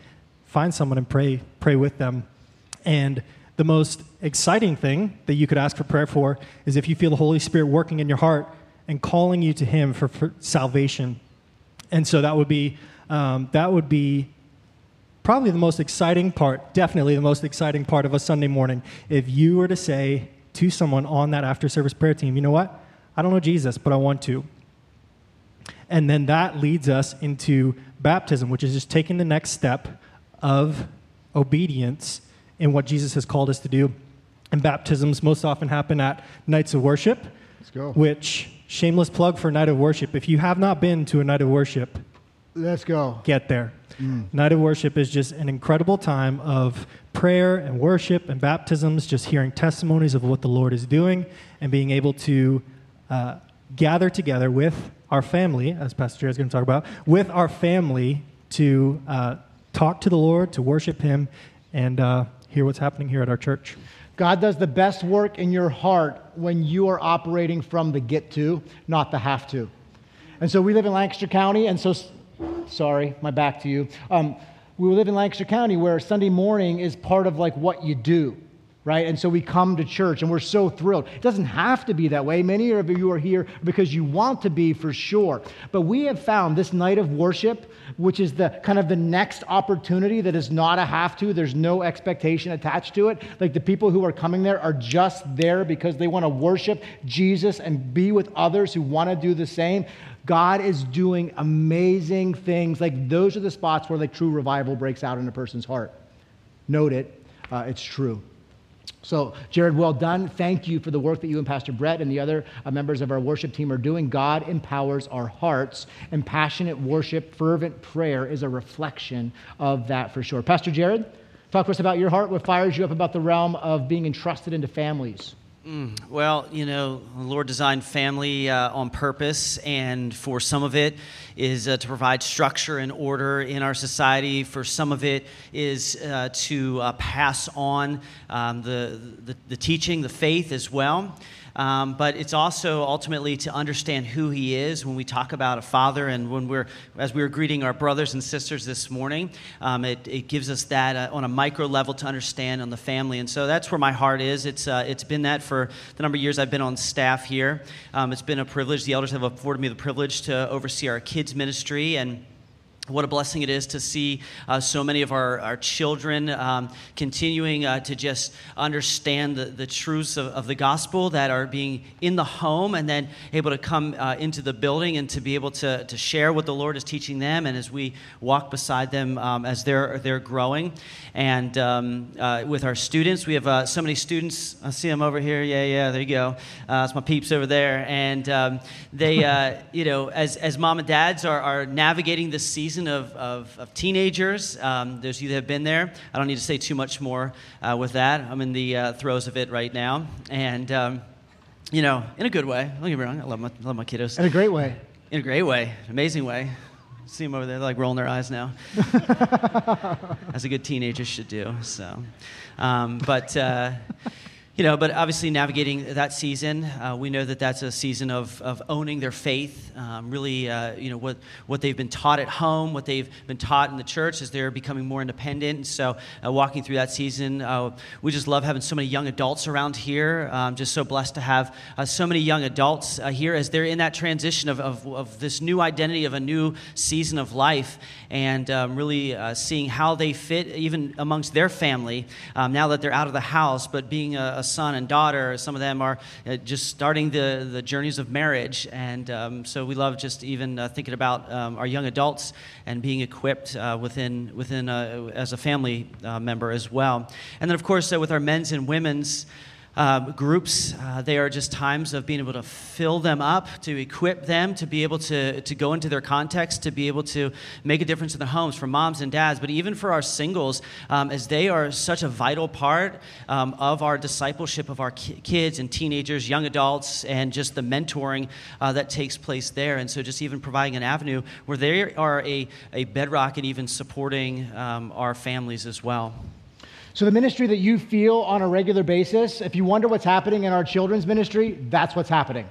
find someone and pray, pray with them. And the most exciting thing that you could ask for prayer for is if you feel the Holy Spirit working in your heart and calling you to Him for, for salvation. And so that would be um, that would be probably the most exciting part, definitely the most exciting part of a Sunday morning. If you were to say to someone on that after service prayer team, you know what? I don't know Jesus, but I want to. And then that leads us into baptism, which is just taking the next step of obedience in what Jesus has called us to do. And baptisms most often happen at nights of worship, Let's go. which, shameless plug for night of worship. If you have not been to a night of worship, Let's go. get there. Night of worship is just an incredible time of prayer and worship and baptisms, just hearing testimonies of what the Lord is doing and being able to uh, gather together with our family, as Pastor Jerry is going to talk about, with our family to uh, talk to the Lord, to worship Him, and uh, hear what's happening here at our church. God does the best work in your heart when you are operating from the get to, not the have to. And so we live in Lancaster County, and so, sorry, my back to you. Um, we live in Lancaster County where Sunday morning is part of like what you do, right? And so we come to church and we're so thrilled. It doesn't have to be that way. Many of you are here because you want to be for sure. But we have found this night of worship, which is the kind of the next opportunity that is not a have to, there's no expectation attached to it. Like the people who are coming there are just there because they want to worship Jesus and be with others who want to do the same. God is doing amazing things. Like those are the spots where like true revival breaks out in a person's heart. Note it, uh, it's true. So, Jared, well done. Thank you for the work that you and Pastor Brett and the other uh, members of our worship team are doing. God empowers our hearts, and passionate worship, fervent prayer is a reflection of that for sure. Pastor Jared, talk to us about your heart. What fires you up about the realm of being entrusted into families? Well, you know, the Lord designed family uh, on purpose, and for some of it is uh, to provide structure and order in our society. For some of it is uh, to uh, pass on um, the, the, the teaching, the faith as well. Um, but it's also ultimately to understand who he is when we talk about a father and when we're as we were greeting our brothers and sisters this morning um, it, it gives us that uh, on a micro level to understand on the family. And so that's where my heart is. It's, uh, it's been that for the number of years i've been on staff here. Um, it's been a privilege. The elders have afforded me the privilege to oversee our kids ministry and what a blessing it is to see uh, so many of our, our children um, continuing uh, to just understand the, the truths of, of, the gospel that are being in the home and then able to come uh, into the building and to be able to, to share what the Lord is teaching them and as we walk beside them um, as they're, they're growing. And um, uh, with our students, we have uh, so many students. I see them over here. Yeah, yeah, there you go. Uh, that's my peeps over there. And um, they, you know, as, as mom and dads are, are navigating this season, of, of, of teenagers. Um, those of you that have been there, I don't need to say too much more uh, with that. I'm in the uh, throes of it right now. And, um, you know, in a good way. Don't get me wrong, I love my, love my kiddos. In a great way. In a great way, amazing way. See them over there, like rolling their eyes now, as a good teenager should do. So, um, but uh, you know, but obviously navigating that season, uh, we know that that's a season of, of owning their faith, um, really, uh, you know, what, what they've been taught at home, what they've been taught in the church as they're becoming more independent. And so, uh, walking through that season, uh, we just love having so many young adults around here. Just so blessed to have uh, so many young adults uh, here as they're in that transition of, of, of, this new identity of a new season of life and um, really seeing how they fit even amongst their family um, now that they're out of the house, but being a, a son and daughter. Some of them are uh, just starting the, the journeys of marriage. And um, so we love just even uh, thinking about um, our young adults and being equipped uh, within, within uh, as a family uh, member as well. And then, of course, with our men's and women's um, groups. Uh, they are just times of being able to fill them up, to equip them to be able to, to go into their context, to be able to make a difference in their homes for moms and dads, but even for our singles, um, as they are such a vital part um, of our discipleship of our ki- kids and teenagers, young adults, and just the mentoring uh, that takes place there. And so, just even providing an avenue where they are a, a bedrock and even supporting um, our families as well. So, the ministry that you feel on a regular basis, if you wonder what's happening in our children's ministry, that's what's happening.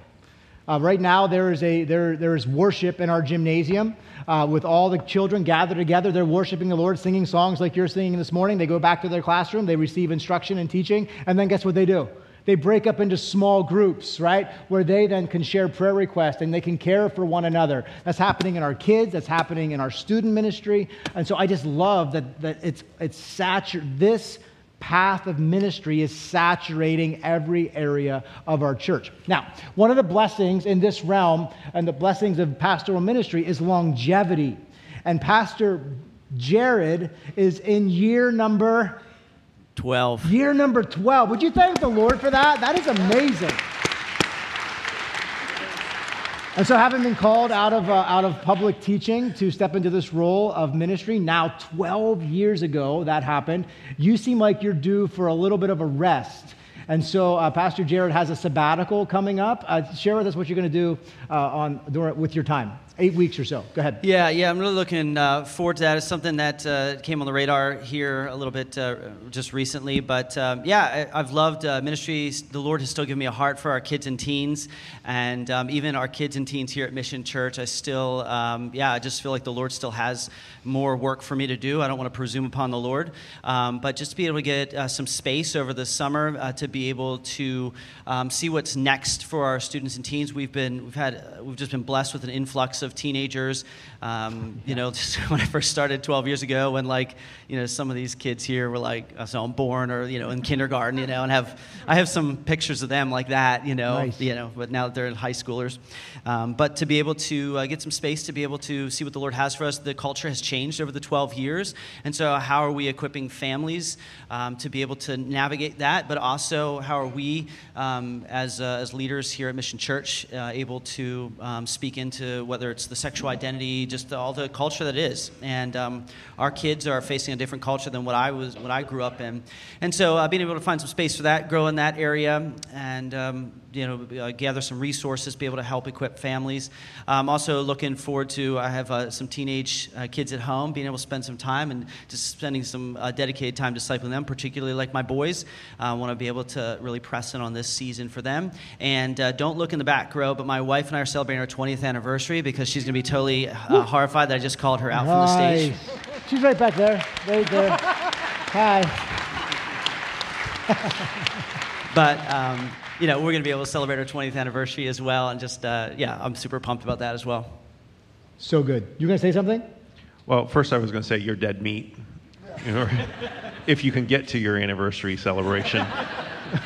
Uh, right now, there is, a, there, there is worship in our gymnasium uh, with all the children gathered together. They're worshiping the Lord, singing songs like you're singing this morning. They go back to their classroom, they receive instruction and teaching, and then guess what they do? They break up into small groups, right? Where they then can share prayer requests and they can care for one another. That's happening in our kids, that's happening in our student ministry. And so I just love that, that it's, it's saturated. This path of ministry is saturating every area of our church. Now, one of the blessings in this realm and the blessings of pastoral ministry is longevity. And Pastor Jared is in year number 12. Year number 12. Would you thank the Lord for that? That is amazing. And so, having been called out of, uh, out of public teaching to step into this role of ministry, now 12 years ago that happened, you seem like you're due for a little bit of a rest. And so, uh, Pastor Jared has a sabbatical coming up. Uh, share with us what you're going to do uh, on, with your time eight weeks or so. Go ahead. Yeah, yeah, I'm really looking uh, forward to that. It's something that uh, came on the radar here a little bit uh, just recently. But um, yeah, I, have loved uh, ministries. The Lord has still given me a heart for our kids and teens, and um, even our kids and teens here at Mission Church. I still, um, yeah, I just feel like the Lord still has more work for me to do. I don't want to presume upon the Lord, um, but just to be able to get uh, some space over the summer uh, to be able to um, see what's next for our students and teens. We've been, we've had, we've just been blessed with an influx of of teenagers. Um, you know, when I first started 12 years ago, when like, you know, some of these kids here were like, uh, so I'm born or, you know, in kindergarten, you know, and have, I have some pictures of them like that, you know, nice. you know, but now that they're high schoolers. Um, but to be able to uh, get some space to be able to see what the Lord has for us, the culture has changed over the 12 years. And so how are we equipping families um, to be able to navigate that? But also how are we um, as, uh, as leaders here at Mission Church uh, able to um, speak into whether it's the sexual identity, just all the culture that is. And um, our kids are facing a different culture than what I was, what I grew up in. And so uh, being able to find some space for that, grow in that area, and um, you know, uh, gather some resources, be able to help equip families. I'm also looking forward to, I have uh, some teenage uh, kids at home, being able to spend some time and just spending some uh, dedicated time discipling them, particularly like my boys. I want to be able to really press in on this season for them. And uh, don't look in the back row, but my wife and I are celebrating our 20th anniversary because she's going to be totally uh, horrified that I just called her out nice. from the stage. She's right back there. Right there. Hi. but um, you know, we're going to be able to celebrate our 20th anniversary as well. And just, uh, yeah, I'm super pumped about that as well. So good. You going to say something? Well, first I was going to say you're dead meat. If you can get to your anniversary celebration.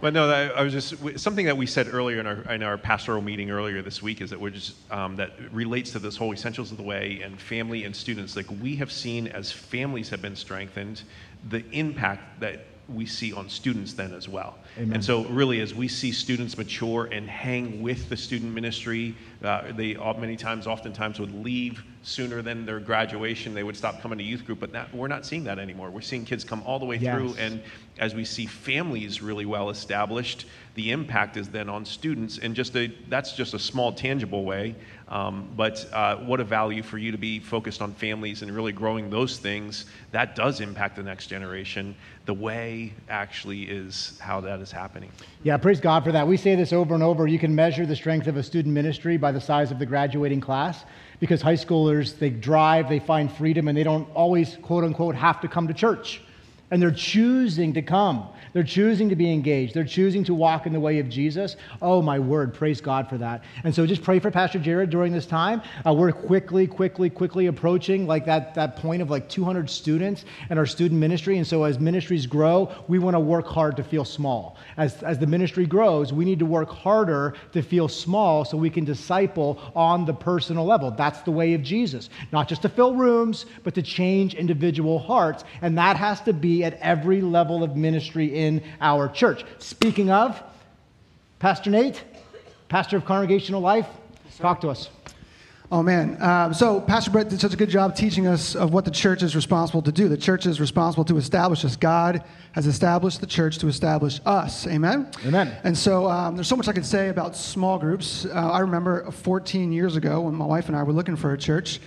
but no, I was just something that we said earlier in our in our pastoral meeting earlier this week is that we're just um, that relates to this whole essentials of the way and family and students. Like we have seen as families have been strengthened, the impact that we see on students then as well. Amen. And so, really, as we see students mature and hang with the student ministry, uh, they many times, oftentimes, would leave sooner than their graduation. They would stop coming to youth group, but that, we're not seeing that anymore. We're seeing kids come all the way yes. through, and as we see families really well established, the impact is then on students, and just a, that's just a small, tangible way. Um, but uh, what a value for you to be focused on families and really growing those things. That does impact the next generation. The way actually is how that is happening. Yeah, praise God for that. We say this over and over. You can measure the strength of a student ministry by the size of the graduating class because high schoolers, they drive, they find freedom, and they don't always, quote unquote, have to come to church. And they're choosing to come. They're choosing to be engaged. They're choosing to walk in the way of Jesus. Oh, my word. Praise God for that. And so just pray for Pastor Jared during this time. Uh, we're quickly, quickly, quickly approaching like that, that point of like 200 students in our student ministry. And so as ministries grow, we want to work hard to feel small. As, as the ministry grows, we need to work harder to feel small so we can disciple on the personal level. That's the way of Jesus. Not just to fill rooms, but to change individual hearts. And that has to be at every level of ministry in our church. Speaking of, Pastor Nate, pastor of Congregational Life, talk to us. Oh, man. Um, so, Pastor Brett did such a good job teaching us of what the church is responsible to do. The church is responsible to establish us. God has established the church to establish us. Amen? Amen. And so, um, there's so much I could say about small groups. Uh, I remember 14 years ago when my wife and I were looking for a church,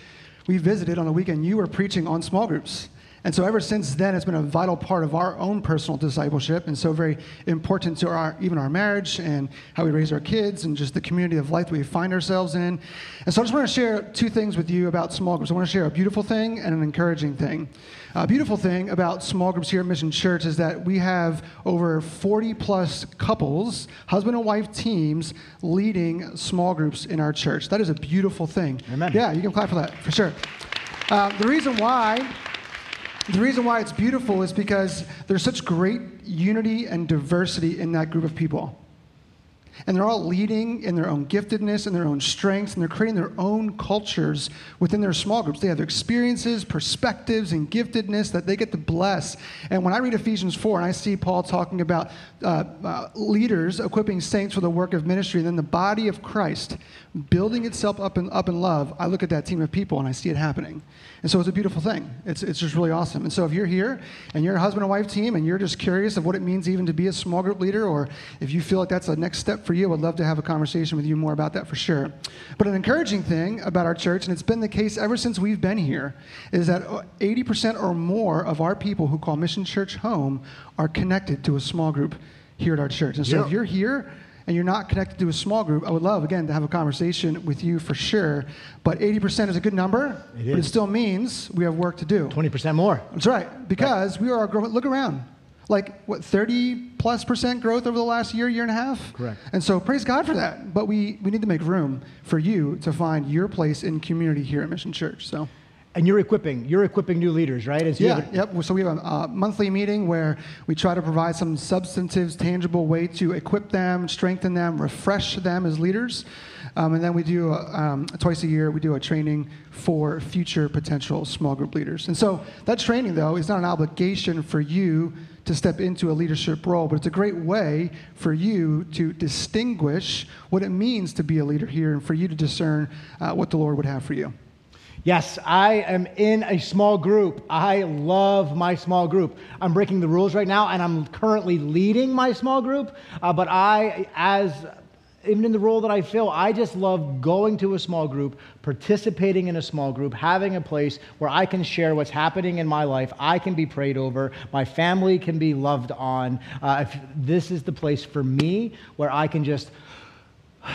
we visited on a weekend. You were preaching on small groups. And so ever since then, it's been a vital part of our own personal discipleship, and so very important to our even our marriage and how we raise our kids and just the community of life that we find ourselves in. And so I just want to share two things with you about small groups. I want to share a beautiful thing and an encouraging thing. A beautiful thing about small groups here at Mission Church is that we have over 40 plus couples, husband and wife teams, leading small groups in our church. That is a beautiful thing. Amen. Yeah, you can clap for that for sure. Uh, the reason why. The reason why it's beautiful is because there's such great unity and diversity in that group of people. And they're all leading in their own giftedness and their own strengths, and they're creating their own cultures within their small groups. They have experiences, perspectives, and giftedness that they get to bless. And when I read Ephesians 4 and I see Paul talking about uh, uh, leaders equipping saints for the work of ministry, and then the body of Christ building itself up in, up in love, I look at that team of people and I see it happening. And so it's a beautiful thing. It's, it's just really awesome. And so if you're here and you're a husband and wife team and you're just curious of what it means even to be a small group leader, or if you feel like that's the next step for you, I'd love to have a conversation with you more about that for sure. But an encouraging thing about our church, and it's been the case ever since we've been here, is that 80% or more of our people who call Mission Church home are connected to a small group here at our church. And so Yeah. if you're here, and you're not connected to a small group, I would love, again, to have a conversation with you for sure. But 80% is a good number, It but it still means we have work to do. 20% more. That's right, because we are growing. Look around. Like, what, 30 plus percent growth over the last year, year and a half? Correct. And so praise God for that. But we, we need to make room for you to find your place in community here at Mission Church. So. And you're equipping, you're equipping new leaders, right? As you Yeah, a- yep. So we have a uh, monthly meeting where we try to provide some substantive, tangible way to equip them, strengthen them, refresh them as leaders. Um, and then we do, uh, um, twice a year, we do a training for future potential small group leaders. And so that training, though, is not an obligation for you to step into a leadership role, but it's a great way for you to distinguish what it means to be a leader here and for you to discern uh, what the Lord would have for you. Yes, I am in a small group. I love my small group. I'm breaking the rules right now, and I'm currently leading my small group. Uh, but I, as even in the role that I fill, I just love going to a small group, participating in a small group, having a place where I can share what's happening in my life. I can be prayed over. My family can be loved on. Uh, if this is the place for me where I can just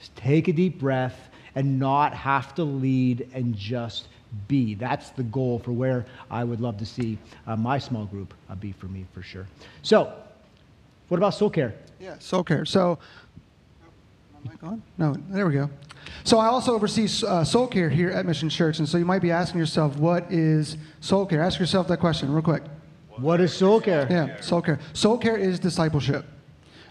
just take a deep breath and not have to lead and just be. That's the goal for where I would love to see uh, my small group uh, be for me for sure. So, what about soul care? Yeah, soul care. So, am I on? No, there we go. So I also oversee uh, soul care here at Mission Church, and so you might be asking yourself, what is soul care? Ask yourself that question real quick. What is soul care? Yeah, soul care. Soul care is discipleship.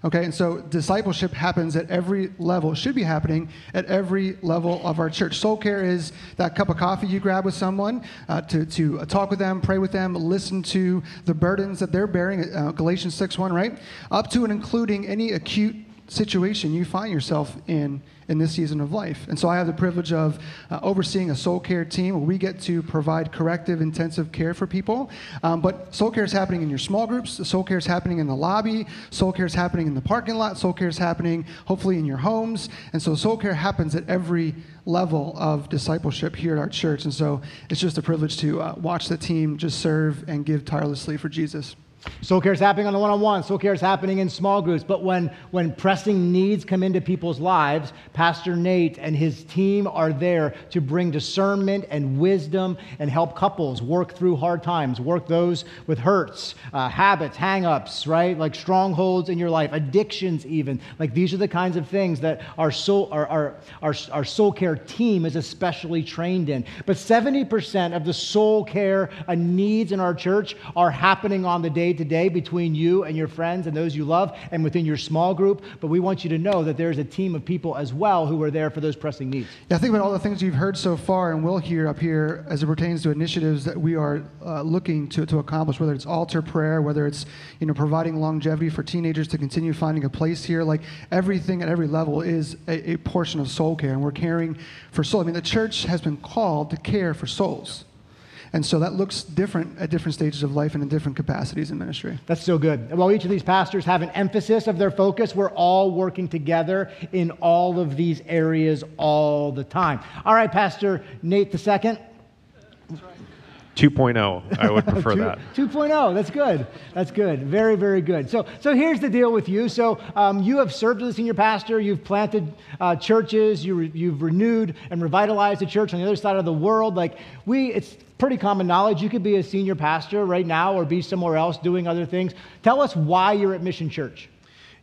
Okay, and so discipleship happens at every level, should be happening at every level of our church. Soul care is that cup of coffee you grab with someone uh, to, to uh, talk with them, pray with them, listen to the burdens that they're bearing, uh, Galatians 6 1, right? Up to and including any acute situation you find yourself in in this season of life. And so I have the privilege of uh, overseeing a soul care team where we get to provide corrective, intensive care for people. Um, but soul care is happening in your small groups, soul care is happening in the lobby, soul care is happening in the parking lot, soul care is happening hopefully in your homes. And so soul care happens at every level of discipleship here at our church. And so it's just a privilege to uh, watch the team just serve and give tirelessly for Jesus. Soul care is happening on the one-on-one. Soul care is happening in small groups. But when, when pressing needs come into people's lives, Pastor Nate and his team are there to bring discernment and wisdom and help couples work through hard times, work those with hurts, uh, habits, hang-ups, right? Like strongholds in your life, addictions even. Like these are the kinds of things that our soul, our, our, our, our soul care team is especially trained in. But 70% of the soul care uh, needs in our church are happening on the day to day between you and your friends and those you love and within your small group. But we want you to know that there's a team of people as well who are there for those pressing needs. Yeah, think about all the things you've heard so far and will hear up here as it pertains to initiatives that we are uh, looking to, to accomplish, whether it's altar prayer, whether it's you know providing longevity for teenagers to continue finding a place here. Like everything at every level is a, a portion of soul care, and we're caring for soul. I mean, the church has been called to care for souls. And so that looks different at different stages of life and in different capacities in ministry. That's so good. While each of these pastors have an emphasis of their focus, we're all working together in all of these areas all the time. All right, Pastor Nate the second. 2.0. I would prefer Two- that. 2.0. That's good. That's good. Very, very good. So, so here's the deal with you. So, um, you have served as a senior pastor. You've planted uh, churches. You re- you've renewed and revitalized a church on the other side of the world. Like we, it's pretty common knowledge. You could be a senior pastor right now, or be somewhere else doing other things. Tell us why you're at Mission Church.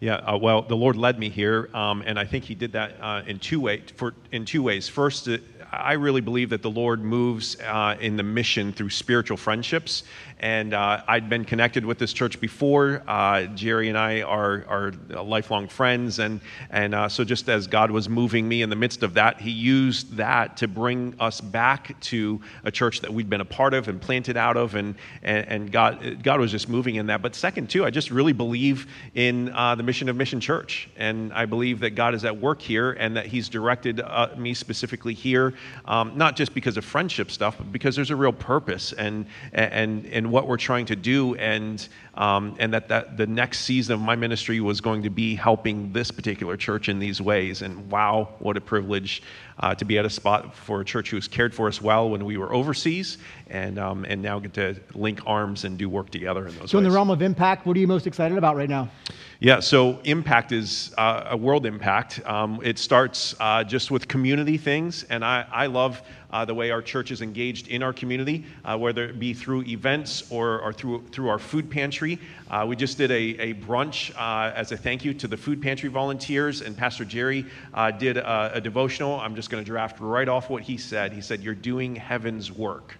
Yeah, uh, well, the Lord led me here, um, and I think He did that uh, in two way, for in two ways. First, I really believe that the Lord moves uh, in the mission through spiritual friendships, and uh, I'd been connected with this church before. Uh, Jerry and I are are lifelong friends, and and uh, so just as God was moving me in the midst of that, He used that to bring us back to a church that we'd been a part of and planted out of, and and, and God God was just moving in that. But second, too, I just really believe in uh, the mission of Mission Church, and I believe that God is at work here, and that He's directed me specifically here, um, not just because of friendship stuff, but because there's a real purpose and and and what we're trying to do, and um, and that that the next season of my ministry was going to be helping this particular church in these ways. And wow, what a privilege uh, to be at a spot for a church who has cared for us well when we were overseas, and um, and now get to link arms and do work together in those So, in the realm of impact, what are you most excited about right now? Yeah, so impact is uh, a world impact. Um, it starts uh, just with community things, and I, I love uh, the way our church is engaged in our community, uh, whether it be through events or, or through, through our food pantry. Uh, we just did a, a brunch uh, as a thank you to the food pantry volunteers, and Pastor Jerry uh, did a, a devotional. I'm just going to draft right off what he said. He said, You're doing heaven's work.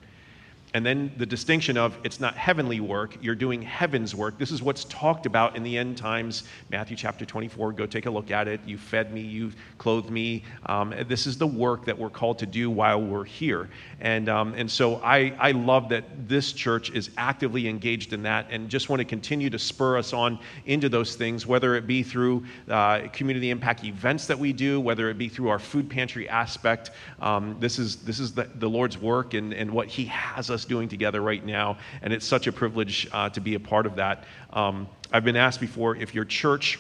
And then the distinction of it's not heavenly work, you're doing heaven's work. This is what's talked about in the end times. Matthew chapter 24, go take a look at it. You fed me, you clothed me. Um, this is the work that we're called to do while we're here. And, um, and so I, I love that this church is actively engaged in that and just want to continue to spur us on into those things, whether it be through uh, community impact events that we do, whether it be through our food pantry aspect. Um, this is, this is the, the Lord's work and, and what He has us doing together right now. And it's such a privilege uh, to be a part of that. Um, I've been asked before if your church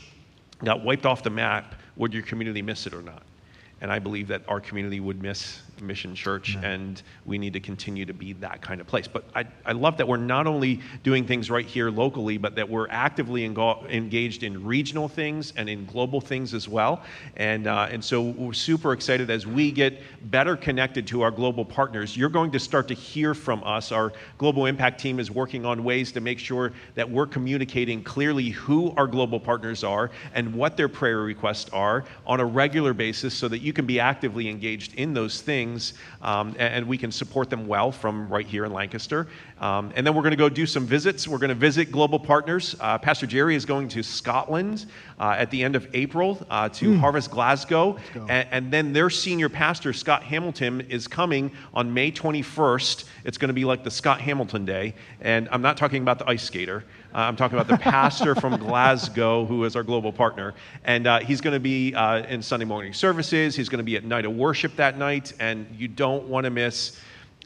got wiped off the map, would your community miss it or not? And I believe that our community would miss Mission Church, and we need to continue to be that kind of place. But I, I love that we're not only doing things right here locally, but that we're actively engo- engaged in regional things and in global things as well. And, uh, and so we're super excited as we get better connected to our global partners. You're going to start to hear from us. Our Global Impact team is working on ways to make sure that we're communicating clearly who our global partners are and what their prayer requests are on a regular basis so that you can be actively engaged in those things um, and, and we can support them well from right here in Lancaster. Um, and then we're going to go do some visits. We're going to visit global partners. Uh, Pastor Jerry is going to Scotland uh, at the end of April uh, to Harvest Glasgow. And, and then their senior pastor, Scott Hamilton, is coming on May 21st. It's going to be like the Scott Hamilton Day. And I'm not talking about the ice skater. Uh, I'm talking about the pastor from Glasgow, who is our global partner. And uh, he's going to be uh, in Sunday morning services. He's going to be at night of worship that night. And you don't want to miss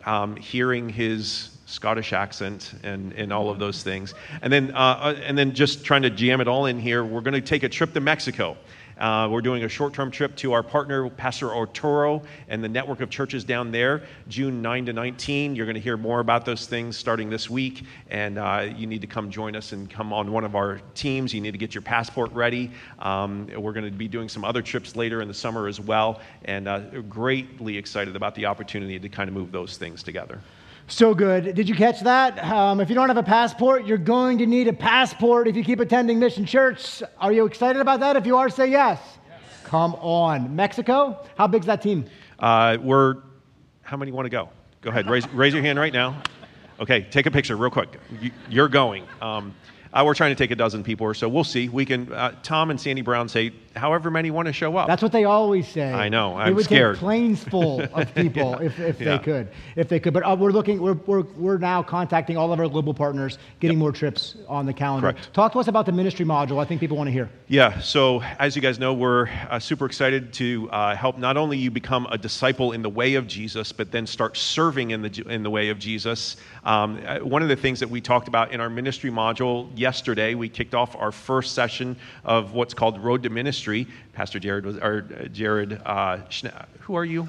um, hearing his Scottish accent and, and all of those things. And then, uh, and then just trying to jam it all in here, we're going to take a trip to Mexico. Uh, we're doing a short term trip to our partner, Pastor Arturo, and the network of churches down there, June 9 to 19. You're going to hear more about those things starting this week, and uh, you need to come join us and come on one of our teams. You need to get your passport ready. Um, we're going to be doing some other trips later in the summer as well, and uh, greatly excited about the opportunity to kind of move those things together. So good. Did you catch that? Um, if you don't have a passport, you're going to need a passport if you keep attending Mission Church. Are you excited about that? If you are, say yes. Come on. Mexico? How big's that team? Uh, we're, how many want to go? Go ahead, raise, raise your hand right now. Okay, take a picture real quick. You, you're going. Um, uh, we're trying to take a dozen people or so. We'll see. We can. Uh, Tom and Sandy Brown say however many want to show up. That's what they always say. I know. I'm they would scared. take planes full of people if, if Yeah. they could. If they could. But uh, we're looking. We're, we're, we're now contacting all of our global partners, getting more trips on the calendar. Correct. Talk to us about the ministry module. I think people want to hear. Yeah, so as you guys know, we're uh, super excited to uh, help not only you become a disciple in the way of Jesus, but then start serving in the, in the way of Jesus. Um, uh, one of the things that we talked about in our ministry module yesterday, we kicked off our first session of what's called Road to Ministry. Pastor Jared was, or uh, Jared, uh, Schna- who are you?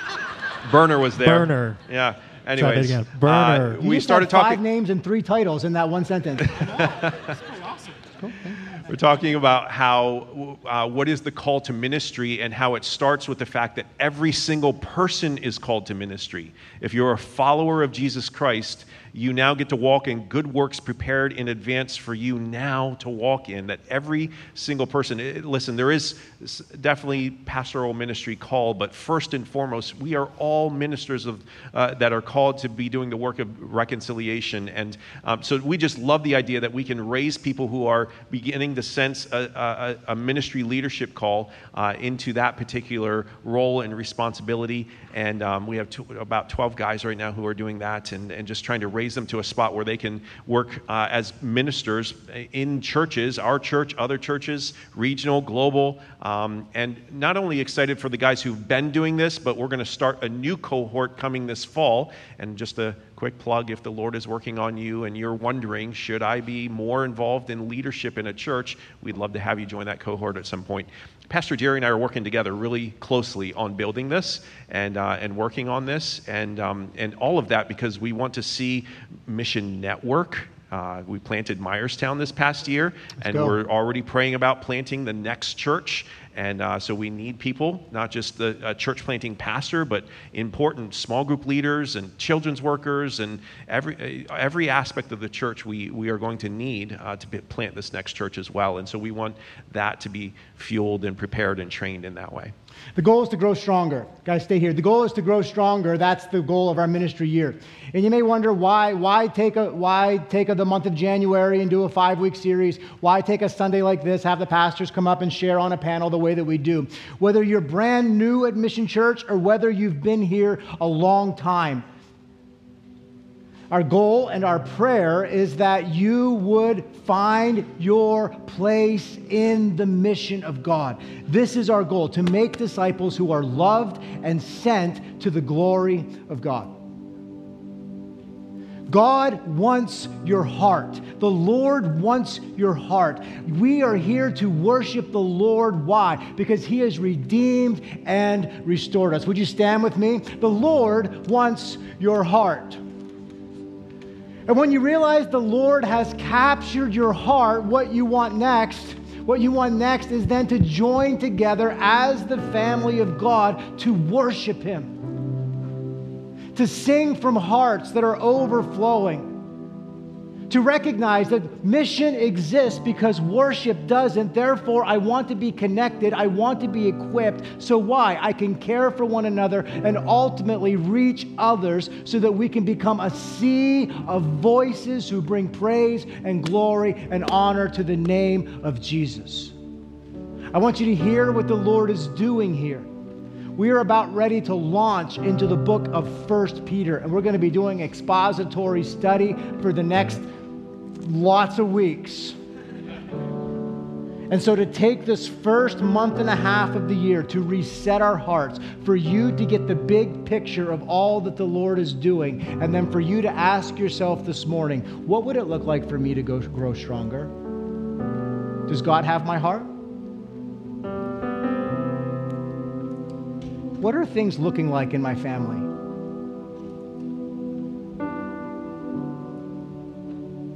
Berner was there. Berner. Yeah. Anyways, again. uh, Berner. You we started talking. five names and three titles in that one sentence. We're talking about how, uh, what is the call to ministry and how it starts with the fact that every single person is called to ministry. If you're a follower of Jesus Christ, you now get to walk in good works prepared in advance for you now to walk in. That every single person, eh, listen, there is definitely pastoral ministry call, but first and foremost, we are all ministers of uh, that are called to be doing the work of reconciliation. And um, so we just love the idea that we can raise people who are beginning to sense a, a, a ministry leadership call uh, into that particular role and responsibility. And um, we have about 12 guys right now who are doing that and, and just trying to raise them to a spot where they can work uh, as ministers in churches, our church, other churches, regional, global. Um, and not only excited for the guys who've been doing this, but we're going to start a new cohort coming this fall. And just a quick plug if the Lord is working on you and you're wondering, should I be more involved in leadership in a church? We'd love to have you join that cohort at some point. Pastor Jerry and I are working together really closely on building this and, uh, and working on this and, um, and all of that because we want to see Mission Network. Uh, we planted Myerstown this past year, and go. we're already praying about planting the next church. And uh, so we need people, not just the uh, church planting pastor, but important small group leaders and children's workers and every, uh, every aspect of the church we, we are going to need uh, to plant this next church as well. And so we want that to be fueled and prepared and trained in that way. The goal is to grow stronger. Guys, stay here. The goal is to grow stronger. That's the goal of our ministry year. And you may wonder why, why take a why take a, the month of January and do a five-week series? Why take a Sunday like this, have the pastors come up and share on a panel the way that we do? Whether you're brand new at Mission Church or whether you've been here a long time, our goal and our prayer is that you would find your place in the mission of God. This is our goal to make disciples who are loved and sent to the glory of God. God wants your heart. The Lord wants your heart. We are here to worship the Lord. Why? Because He has redeemed and restored us. Would you stand with me? The Lord wants your heart. And when you realize the Lord has captured your heart, what you want next, what you want next is then to join together as the family of God to worship Him, to sing from hearts that are overflowing, to recognize that mission exists because worship doesn't. Therefore, I want to be connected, I want to be equipped. So, why? I can care for one another and ultimately reach others so that we can become a sea of voices who bring praise and glory and honor to the name of Jesus. I want you to hear what the Lord is doing here. We are about ready to launch into the book of First Peter, and we're going to be doing expository study for the next lots of weeks. And so, to take this first month and a half of the year to reset our hearts, for you to get the big picture of all that the Lord is doing, and then for you to ask yourself this morning, what would it look like for me to go, grow stronger? Does God have my heart? What are things looking like in my family?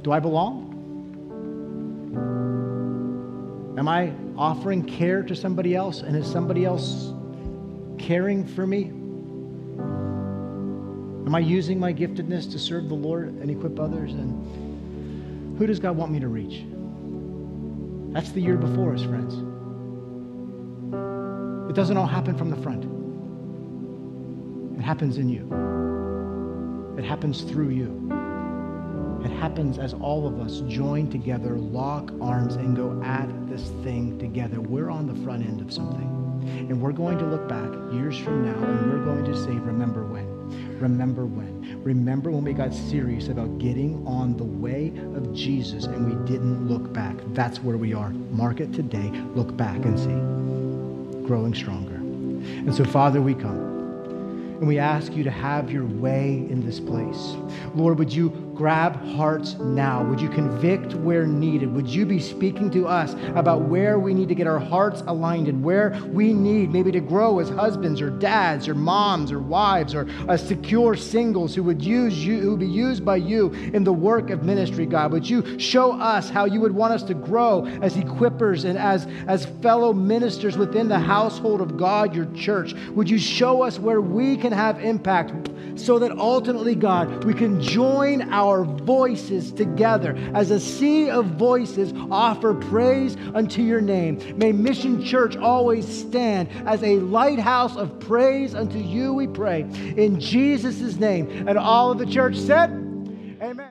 Do I belong? Am I offering care to somebody else? And is somebody else caring for me? Am I using my giftedness to serve the Lord and equip others? And who does God want me to reach? That's the year before us, friends. It doesn't all happen from the front, it happens in you, it happens through you. It happens as all of us join together, lock arms, and go at this thing together. We're on the front end of something. And we're going to look back years from now and we're going to say, Remember when? Remember when? Remember when we got serious about getting on the way of Jesus and we didn't look back? That's where we are. Mark it today. Look back and see. Growing stronger. And so, Father, we come. And we ask you to have your way in this place. Lord, would you grab hearts now? Would you convict where needed? Would you be speaking to us about where we need to get our hearts aligned and where we need maybe to grow as husbands or dads or moms or wives or as secure singles who would use you, who would be used by you in the work of ministry, God? Would you show us how you would want us to grow as equippers and as, as fellow ministers within the household of God, your church? Would you show us where we can have impact so that ultimately, God, we can join our voices together as a sea of voices offer praise unto your name. May Mission Church always stand as a lighthouse of praise unto you, we pray. In Jesus' name. And all of the church said, Amen.